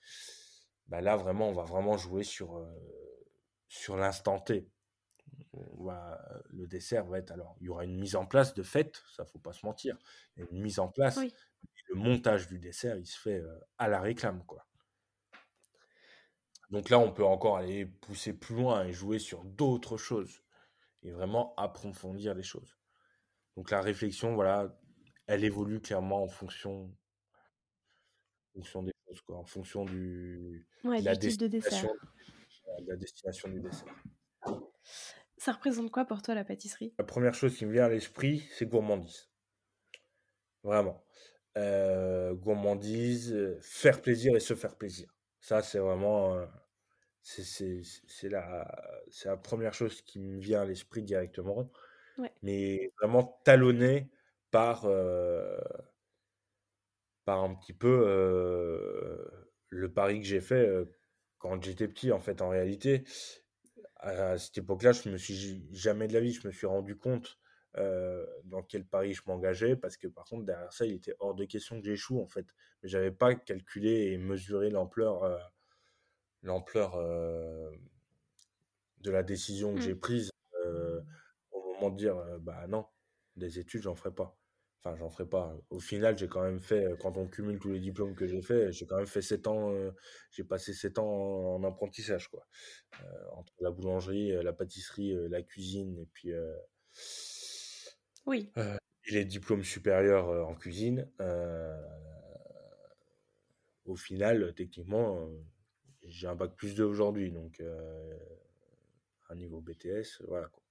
bah là, vraiment, on va vraiment jouer sur, euh, sur l'instant T. le dessert va être. Alors, il y aura une mise en place de fête, ça faut pas se mentir. une mise en place. Le montage du dessert, il se fait euh, à la réclame, quoi. Donc là, on peut encore aller pousser plus loin et jouer sur d'autres choses et vraiment approfondir les choses. Donc la réflexion, voilà, elle évolue clairement en fonction, en fonction des choses, quoi, en fonction du, la, destination, de la destination du dessert. Ça représente quoi pour toi la pâtisserie? La première chose qui me vient à l'esprit, c'est gourmandise. Vraiment. Euh, gourmandise, euh, faire plaisir et se faire plaisir. Ça, c'est vraiment. Euh, c'est la, la première chose qui me vient à l'esprit directement mais vraiment talonné par, euh, par un petit peu le pari que j'ai fait quand j'étais petit. En fait, en réalité, à cette époque-là, je me suis jamais de la vie, je me suis rendu compte dans quel pari je m'engageais, parce que par contre, derrière ça, il était hors de question que j'échoue, en fait. Mais j'avais pas calculé et mesuré l'ampleur l'ampleur de la décision que Mmh. j'ai prise au moment de dire, bah non, des études, j'en ferai pas. Enfin, j'en ferai pas. Au final, j'ai quand même fait, quand on cumule tous les diplômes que j'ai fait, j'ai quand même fait 7 ans, j'ai passé 7 ans en, apprentissage, quoi. entre la boulangerie, la pâtisserie, la cuisine, et puis Oui. et les diplômes supérieurs en cuisine. au final, techniquement, j'ai un bac plus 2 aujourd'hui, donc un niveau BTS, voilà. Quoi.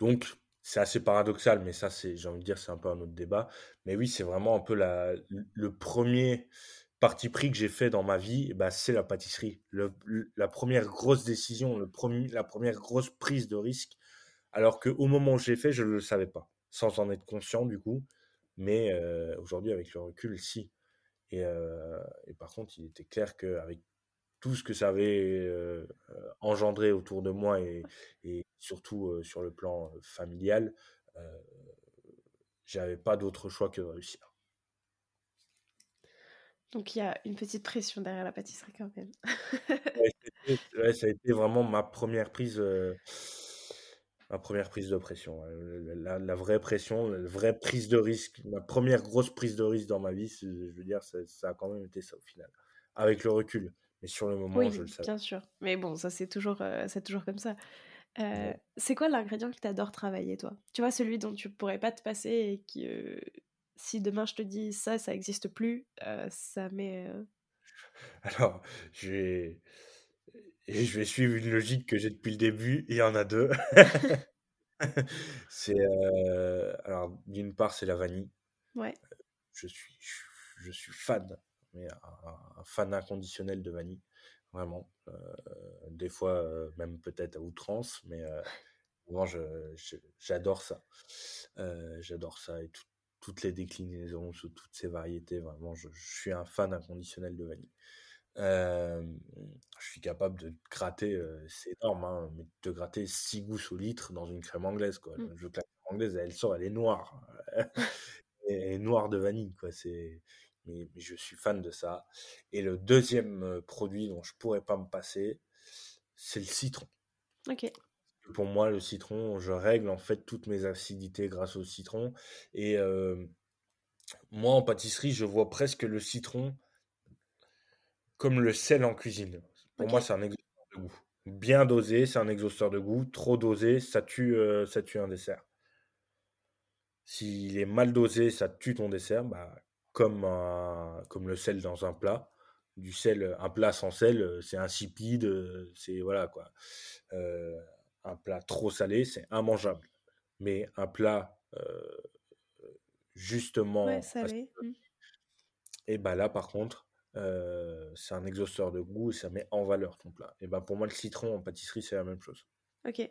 Donc, c'est assez paradoxal, mais ça, c'est, j'ai envie de dire, c'est un peu un autre débat. Mais oui, c'est vraiment un peu la, le premier parti pris que j'ai fait dans ma vie, bah, c'est la pâtisserie. Le, la première grosse décision, le premier, la première grosse prise de risque, alors qu'au moment où j'ai fait, je ne le savais pas, sans en être conscient du coup. Mais euh, aujourd'hui, avec le recul, si. Et, euh, et, par contre, il était clair qu'avec tout ce que ça avait euh, engendré autour de moi et, et surtout sur le plan familial, j'avais pas d'autre choix que de réussir. Donc il y a une petite pression derrière la pâtisserie quand même. ouais, [LAUGHS] ça a été vraiment ma première prise, ma première prise de pression. La, la, vraie pression, la vraie prise de risque, ma première grosse prise de risque dans ma vie, je veux dire, ça, ça, a quand même été ça au final. Avec le recul. Mais sur le moment, oui, je le savais. Bien sûr. Mais bon, ça c'est toujours, c'est toujours comme ça. Euh, C'est quoi l'ingrédient que tu adores travailler, toi? Tu vois, celui dont tu pourrais pas te passer et qui, euh, si demain je te dis ça, ça n'existe plus, euh, ça met. [LAUGHS] Alors, je vais... Et je vais suivre une logique que j'ai depuis le début. Il y en a deux. [LAUGHS] c'est alors d'une part c'est la vanille. Ouais. Je suis je, suis fan, mais un, fan inconditionnel de vanille, vraiment. des fois même peut-être à outrance, mais vraiment j'adore ça. j'adore ça et toutes les déclinaisons sous toutes ces variétés. Vraiment, je, je suis un fan inconditionnel de vanille je suis capable de gratter, c'est énorme, hein, mais de gratter 6 gousses au litre dans une crème anglaise. Quoi. Mmh. Je veux que la crème anglaise, elle sort, elle est noire. [LAUGHS] elle est noire de vanille. Quoi. C'est... Mais, je suis fan de ça. Et le deuxième produit dont je pourrais pas me passer, c'est le citron. Ok. Pour moi, le citron, je règle en fait toutes mes acidités grâce au citron. Et moi, en pâtisserie, je vois presque le citron comme le sel en cuisine. Pour moi, c'est un exhausteur de goût. Bien dosé, c'est un exhausteur de goût. Trop dosé, ça tue, euh, ça tue un dessert. S'il est mal dosé, ça tue ton dessert, bah, comme, comme le sel dans un plat. Du sel, un plat sans sel, euh, c'est insipide, euh, c'est voilà quoi. un plat trop salé, c'est immangeable. Mais un plat justement ouais, salé. et bah là par contre, c'est un exhausteur de goût et ça met en valeur ton plat. Et ben pour moi, le citron en pâtisserie, c'est la même chose. Ok.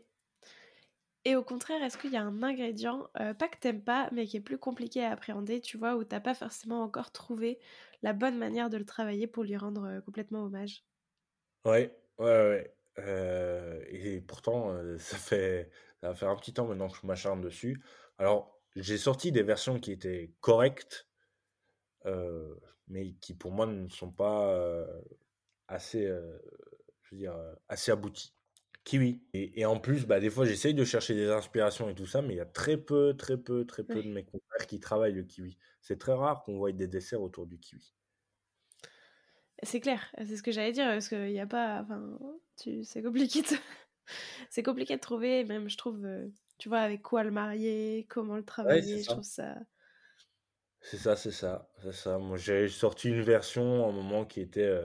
Et au contraire, est-ce qu'il y a un ingrédient, pas que t'aimes pas, mais qui est plus compliqué à appréhender, tu vois, où t'as pas forcément encore trouvé la bonne manière de le travailler pour lui rendre complètement hommage? Ouais, ouais, ouais. et pourtant, [LAUGHS] ça, fait, ça faire un petit temps maintenant que je m'acharne dessus. Alors, j'ai sorti des versions qui étaient correctes, mais qui pour moi ne sont pas assez, je veux dire, assez aboutis. Kiwi. Et, en plus, bah, des fois, j'essaye de chercher des inspirations et tout ça, mais il y a très peu, très peu, très peu de mes confrères qui travaillent le kiwi. C'est très rare qu'on voit des desserts autour du kiwi. C'est clair, c'est ce que j'allais dire, parce qu'il n'y a pas. Enfin, c'est compliqué. De... [LAUGHS] c'est compliqué de trouver, même je trouve, tu vois, avec quoi le marier, comment le travailler, je trouve ça. C'est ça, c'est ça, c'est ça. Moi, j'ai sorti une version à un moment qui était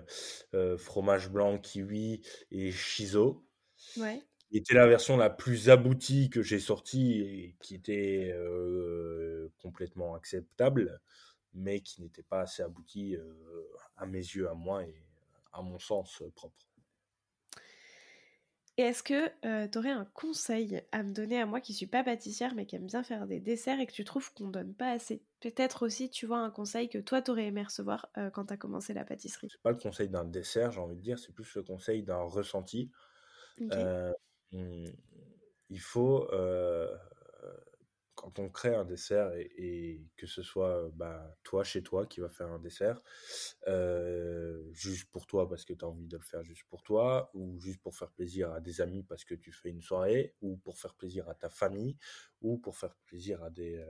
fromage blanc, kiwi et shiso. Ouais. Qui était la version la plus aboutie que j'ai sortie et qui était complètement acceptable, mais qui n'était pas assez aboutie à mes yeux, à moi et à mon sens propre. Et est-ce que tu aurais un conseil à me donner à moi qui suis pas pâtissière mais qui aime bien faire des desserts et que tu trouves qu'on donne pas assez? Peut-être aussi, tu vois, un conseil que toi t'aurais aimé recevoir quand tu as commencé la pâtisserie. C'est pas le conseil d'un dessert, j'ai envie de dire, c'est plus le conseil d'un ressenti. Mmh, il faut quand on crée un dessert et, que ce soit bah, toi chez toi qui va faire un dessert, juste pour toi parce que tu as envie de le faire juste pour toi, ou juste pour faire plaisir à des amis parce que tu fais une soirée, ou pour faire plaisir à ta famille, ou pour faire plaisir à des...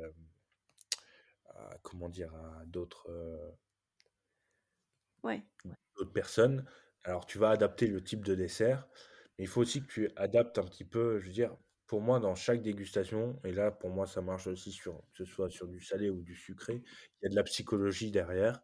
comment dire, à d'autres... Ouais. d'autres personnes. Alors tu vas adapter le type de dessert, mais il faut aussi que tu adaptes un petit peu, je veux dire, pour moi, dans chaque dégustation, et là, pour moi, ça marche aussi sur, que ce soit sur du salé ou du sucré, il y a de la psychologie derrière.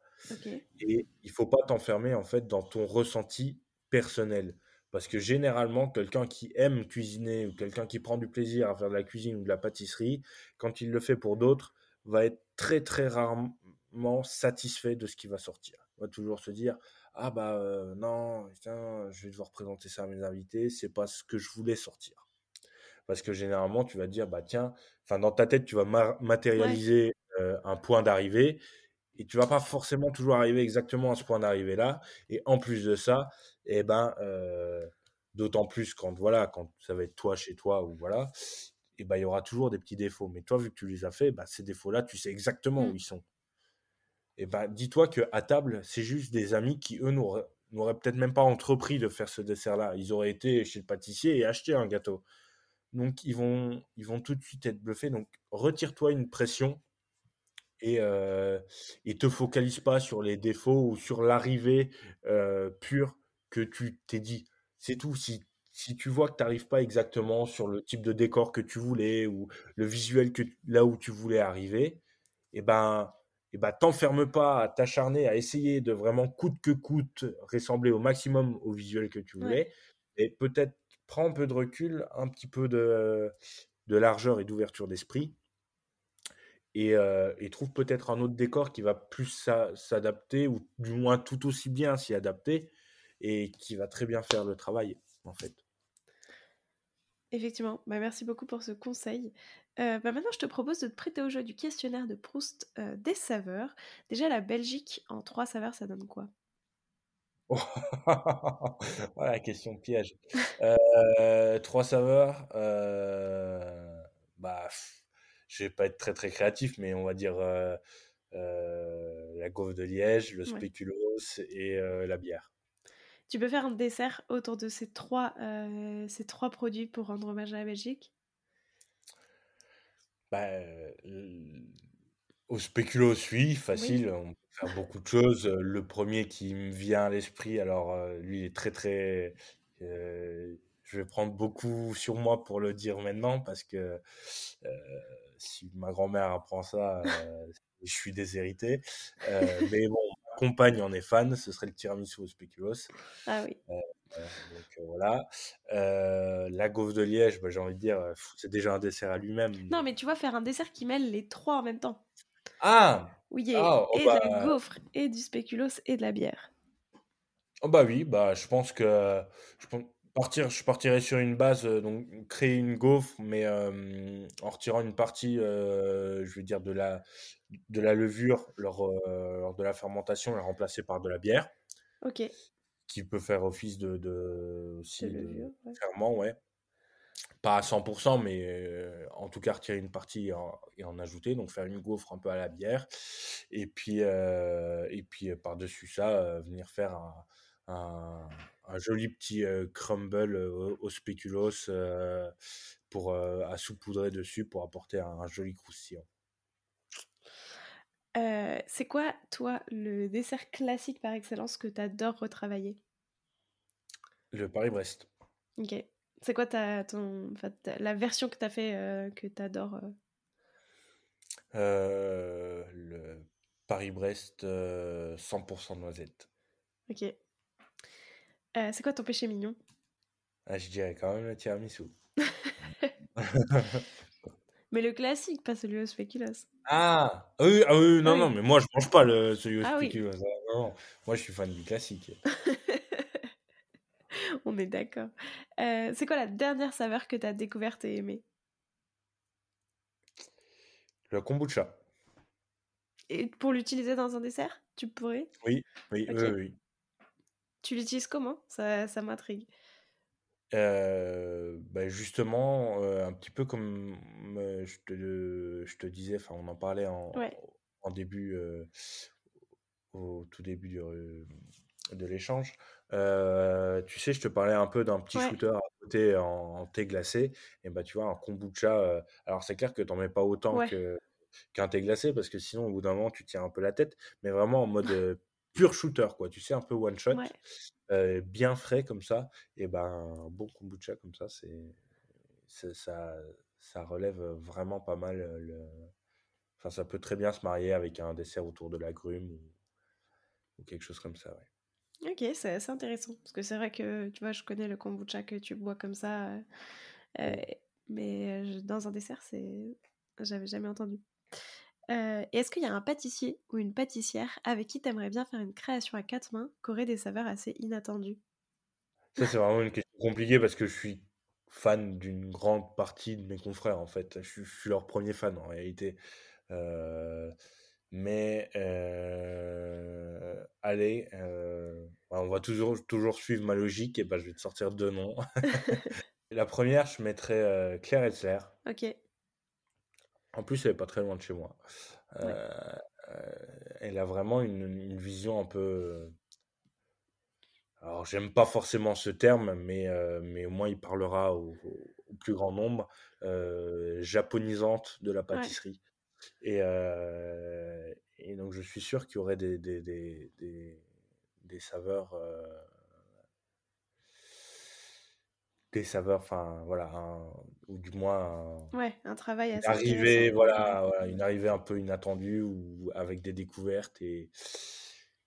Et il faut pas t'enfermer, en fait, dans ton ressenti personnel. Parce que généralement, quelqu'un qui aime cuisiner ou quelqu'un qui prend du plaisir à faire de la cuisine ou de la pâtisserie, quand il le fait pour d'autres, va être très, très rarement satisfait de ce qui va sortir. Il va toujours se dire, ah bah euh, non, je vais devoir présenter ça à mes invités, c'est pas ce que je voulais sortir parce que généralement, tu vas te dire, bah tiens, enfin dans ta tête, tu vas matérialiser un point d'arrivée et tu vas pas forcément toujours arriver exactement à ce point d'arrivée là. Et en plus de ça, et eh ben, d'autant plus quand voilà, quand ça va être toi chez toi ou voilà, et ben il y aura toujours des petits défauts. Mais toi, vu que tu les as fait, bah, ces défauts-là, tu sais exactement où mmh. ils sont. Et ben, dis-toi que à table, c'est juste des amis qui eux n'auraient peut-être même pas entrepris de faire ce dessert-là. Ils auraient été chez le pâtissier et acheté un gâteau. Donc, ils vont, ils vont tout de suite être bluffés. Donc, retire-toi une pression et, euh, et te focalise pas sur les défauts ou sur l'arrivée euh, pure que tu t'es dit. C'est tout. Si, si tu vois que tu n'arrives pas exactement sur le type de décor que tu voulais ou le visuel que là où tu voulais arriver, et eh ben, et eh ben t'enferme pas à t'acharner à essayer de vraiment coûte que coûte ressembler au maximum au visuel que tu voulais. Et peut-être prends un peu de recul, un petit peu de, de largeur et d'ouverture d'esprit. Et, euh, et, trouve peut-être un autre décor qui va plus s'adapter, ou du moins tout aussi bien s'y adapter, et qui va très bien faire le travail, en fait. Effectivement, bah merci beaucoup pour ce conseil. Euh, bah maintenant, je te propose de te prêter au jeu du questionnaire de Proust euh, des saveurs. Déjà, la Belgique en trois saveurs, ça donne quoi? [LAUGHS] Voilà, question piège. Euh, trois saveurs. Euh, bah, je vais pas être très très créatif, mais on va dire la gaufre de Liège, le spéculoos et la bière. Tu peux faire un dessert autour de ces trois, ces trois produits pour rendre hommage à la Belgique? Bah, au spéculoos, oui, facile faire beaucoup de choses. Le premier qui me vient à l'esprit, alors lui, il est très très. je vais prendre beaucoup sur moi pour le dire maintenant parce que si ma grand-mère apprend ça, [LAUGHS] je suis déshérité. mais bon, ma compagne en est fan, ce serait le tiramisu au spéculoos. Ah oui. Donc voilà. la gaufre de Liège, bah, j'ai envie de dire, c'est déjà un dessert à lui-même. Non, mais tu vois, faire un dessert qui mêle les trois en même temps. Ah oui, ah, oh et, de la bah gaufre, et du spéculoos, et de la bière. Oh bah oui, bah je pense que je, partir, je partirais sur une base, donc créer une gaufre, mais en retirant une partie, je veux dire, de la, de la levure lors, lors de la fermentation, la remplacer par de la bière. Ok. Qui peut faire office de, de, aussi de, ferment, ouais. pas à 100%, mais en tout cas retirer une partie et en, ajouter, donc faire une gaufre un peu à la bière, et puis, et puis par-dessus ça, venir faire un, un, joli petit crumble au, spéculoos pour, à saupoudrer dessus pour apporter un, joli croustillant. C'est quoi, toi, le dessert classique par excellence que tu adores retravailler? Le Paris-Brest. Ok. C'est quoi ta, ton, la version que tu as fait euh, que tu adores euh? Euh, Le Paris-Brest 100% noisette. Ok. c'est quoi ton péché mignon? Ah, Je dirais quand même le tiramisu. [LAUGHS] mais le classique, pas celui au spéculoos. Ah, ah oui, ah oui, non, non, mais moi je mange pas le, celui au ah, spéculoos. Hein, moi je suis fan du classique. [LAUGHS] On est d'accord. Euh, c'est quoi la dernière saveur que tu as découverte et aimée? Le kombucha. Et pour l'utiliser dans un dessert, tu pourrais? Oui, oui, oui, Tu l'utilises comment? Ça, ça m'intrigue. Bah, justement, un petit peu comme je te, je te disais, enfin, on en parlait en, en début, au tout début de l'échange. tu sais, je te parlais un peu d'un petit shooter à côté en, thé glacé. Et bah, tu vois, un kombucha. alors, c'est clair que tu n'en mets pas autant que, qu'un thé glacé parce que sinon, au bout d'un moment, tu tiens un peu la tête. Mais vraiment en mode [LAUGHS] pur shooter, quoi. Tu sais, un peu one shot, bien frais comme ça. Et ben, un bon kombucha comme ça, c'est, ça, ça relève vraiment pas mal le. Enfin, ça peut très bien se marier avec un dessert autour de l'agrume ou, ou quelque chose comme ça, ouais. Ok, c'est assez intéressant. Parce que c'est vrai que, tu vois, je connais le kombucha que tu bois comme ça. mais dans un dessert, c'est... J'avais jamais entendu. Euh, est-ce qu'il y a un pâtissier ou une pâtissière avec qui tu aimerais bien faire une création à quatre mains qui aurait des saveurs assez inattendues? Ça, c'est vraiment une question compliquée parce que je suis fan d'une grande partie de mes confrères, en fait. Je, suis leur premier fan, en réalité. Euh, mais, euh, allez, bah, on va toujours, toujours suivre ma logique et bah, je vais te sortir deux noms. [LAUGHS] La première, je mettrais Claire Etzler. Ok. En plus, elle est pas très loin de chez moi. Euh, elle a vraiment une, vision un peu. Alors, j'aime pas forcément ce terme, mais, euh, mais au moins il parlera au, plus grand nombre. Euh, japonisante de la pâtisserie. Et, et, donc, je suis sûr qu'il y aurait des, des, des, des saveurs des saveurs, enfin voilà, ou du moins un, ouais, un travail assez arrivée, voilà, une arrivée un peu inattendue ou avec des découvertes et,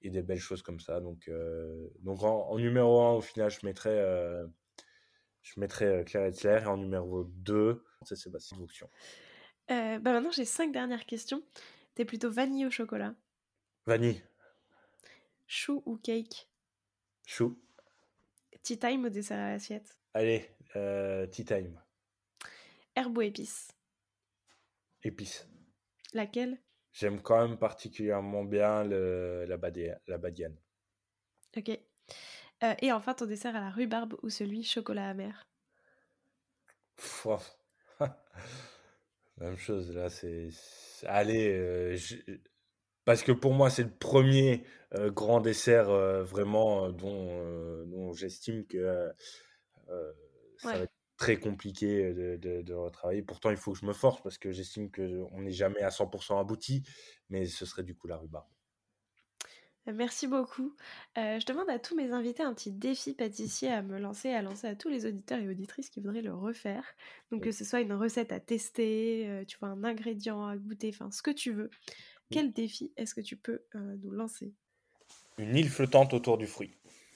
et des belles choses comme ça. Donc, euh, donc en, numéro 1, au final, je mettrais, euh, je mettrais euh, Claire Etzler et en numéro 2, c'est Sébastien Vauxion. bah maintenant, j'ai cinq dernières questions. T'es plutôt vanille au chocolat? Vanille. Chou ou cake? Chou. Tea time ou dessert à l'assiette? Allez, euh, tea time. Herbe ou épice Épice. Laquelle? J'aime quand même particulièrement bien le, la, la badiane. Ok. Euh, et enfin, ton dessert à la rhubarbe ou celui chocolat amer? [LAUGHS] Même chose, là, c'est. Allez, euh, parce que pour moi, c'est le premier euh, grand dessert vraiment dont, dont j'estime que euh, ça va être très compliqué de, de, retravailler. Pourtant, il faut que je me force parce que j'estime qu'on n'est jamais à 100% abouti, mais ce serait du coup la rhubarbe. Euh, merci beaucoup. Euh, je demande à tous mes invités un petit défi pâtissier à me lancer, à lancer à tous les auditeurs et auditrices qui voudraient le refaire. Donc que ce soit une recette à tester, tu vois, un ingrédient à goûter, enfin ce que tu veux. Quel défi est-ce que tu peux nous lancer? Une île flottante autour du fruit.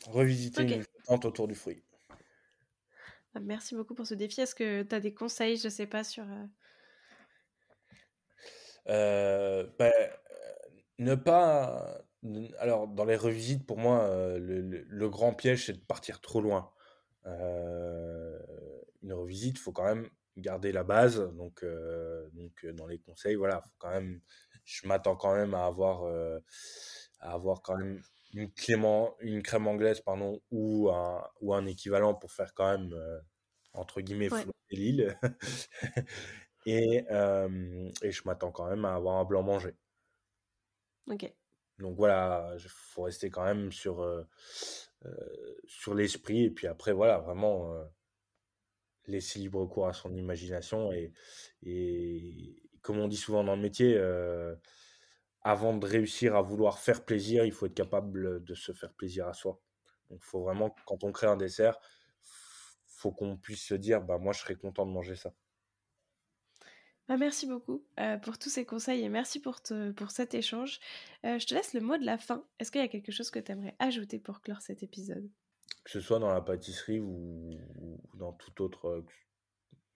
Revisiter une île flottante autour du fruit. Merci beaucoup pour ce défi. Est-ce que tu as des conseils, je ne sais pas, sur... Euh euh, ben, ne pas... Alors, dans les revisites, pour moi, euh, le, grand piège, c'est de partir trop loin. une revisite, il faut quand même garder la base. Donc, donc dans les conseils, voilà, faut quand même, je m'attends quand même à avoir, à avoir quand même une, une crème anglaise pardon, ou, un, ou un équivalent pour faire quand même, euh, entre guillemets, flotter l'île. [LAUGHS] et, euh, et je m'attends quand même à avoir un blanc mangé. Ok. Donc voilà, il faut rester quand même sur, euh, sur l'esprit. Et puis après, voilà, vraiment laisser libre cours à son imagination. Et, et comme on dit souvent dans le métier, avant de réussir à vouloir faire plaisir, il faut être capable de se faire plaisir à soi. Donc, il faut vraiment, quand on crée un dessert, faut qu'on puisse se dire, bah, moi, je serais content de manger ça. Bah, merci beaucoup euh, pour tous ces conseils et merci pour, pour cet échange. Euh, je te laisse le mot de la fin. Est-ce qu'il y a quelque chose que tu aimerais ajouter pour clore cet épisode? Que ce soit dans la pâtisserie ou, dans tout autre euh,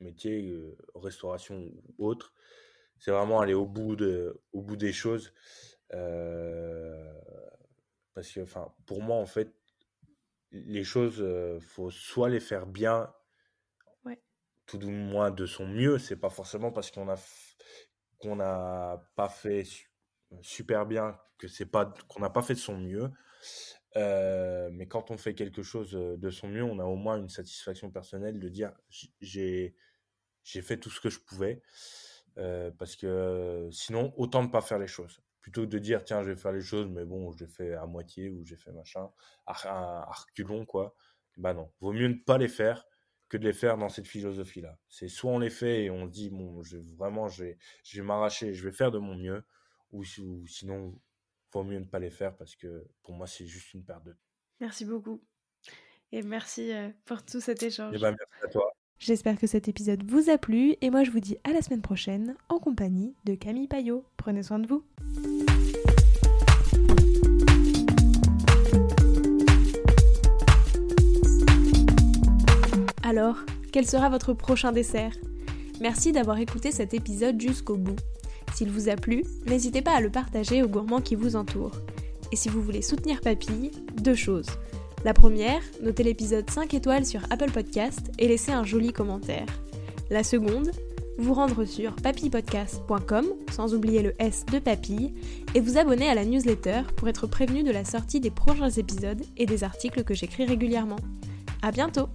métier, restauration ou autre, c'est vraiment aller au bout, de, au bout des choses. Euh, parce que, enfin, pour moi, en fait, les choses, il faut soit les faire bien, tout du moins de son mieux. C'est pas forcément parce qu'on a qu'on n'a pas fait super bien que c'est pas qu'on n'a pas fait de son mieux. mais quand on fait quelque chose de son mieux, on a au moins une satisfaction personnelle de dire j'ai fait tout ce que je pouvais. Parce que sinon, autant ne pas faire les choses. Plutôt que de dire tiens, je vais faire les choses, mais bon, je les fais à moitié ou j'ai fait machin, à, reculons, quoi. Bah non, vaut mieux ne pas les faire que de les faire dans cette philosophie-là. C'est soit on les fait et on dit, bon, je, vraiment, je vais, je vais m'arracher, je vais faire de mon mieux, ou, ou sinon, vaut mieux ne pas les faire parce que pour moi, c'est juste une perte de temps. Merci beaucoup. Et merci euh, pour tout cet échange. Et eh ben, merci à toi. J'espère que cet épisode vous a plu et moi je vous dis à la semaine prochaine en compagnie de Camille Payot. Prenez soin de vous. Alors, quel sera votre prochain dessert? Merci d'avoir écouté cet épisode jusqu'au bout. S'il vous a plu, n'hésitez pas à le partager aux gourmands qui vous entourent. Et si vous voulez soutenir Papille, deux choses. La première, notez l'épisode 5 étoiles sur Apple Podcast et laissez un joli commentaire. La seconde, vous rendre sur papillepodcast.com, sans oublier le S de papille, et vous abonner à la newsletter pour être prévenu de la sortie des prochains épisodes et des articles que j'écris régulièrement. À bientôt!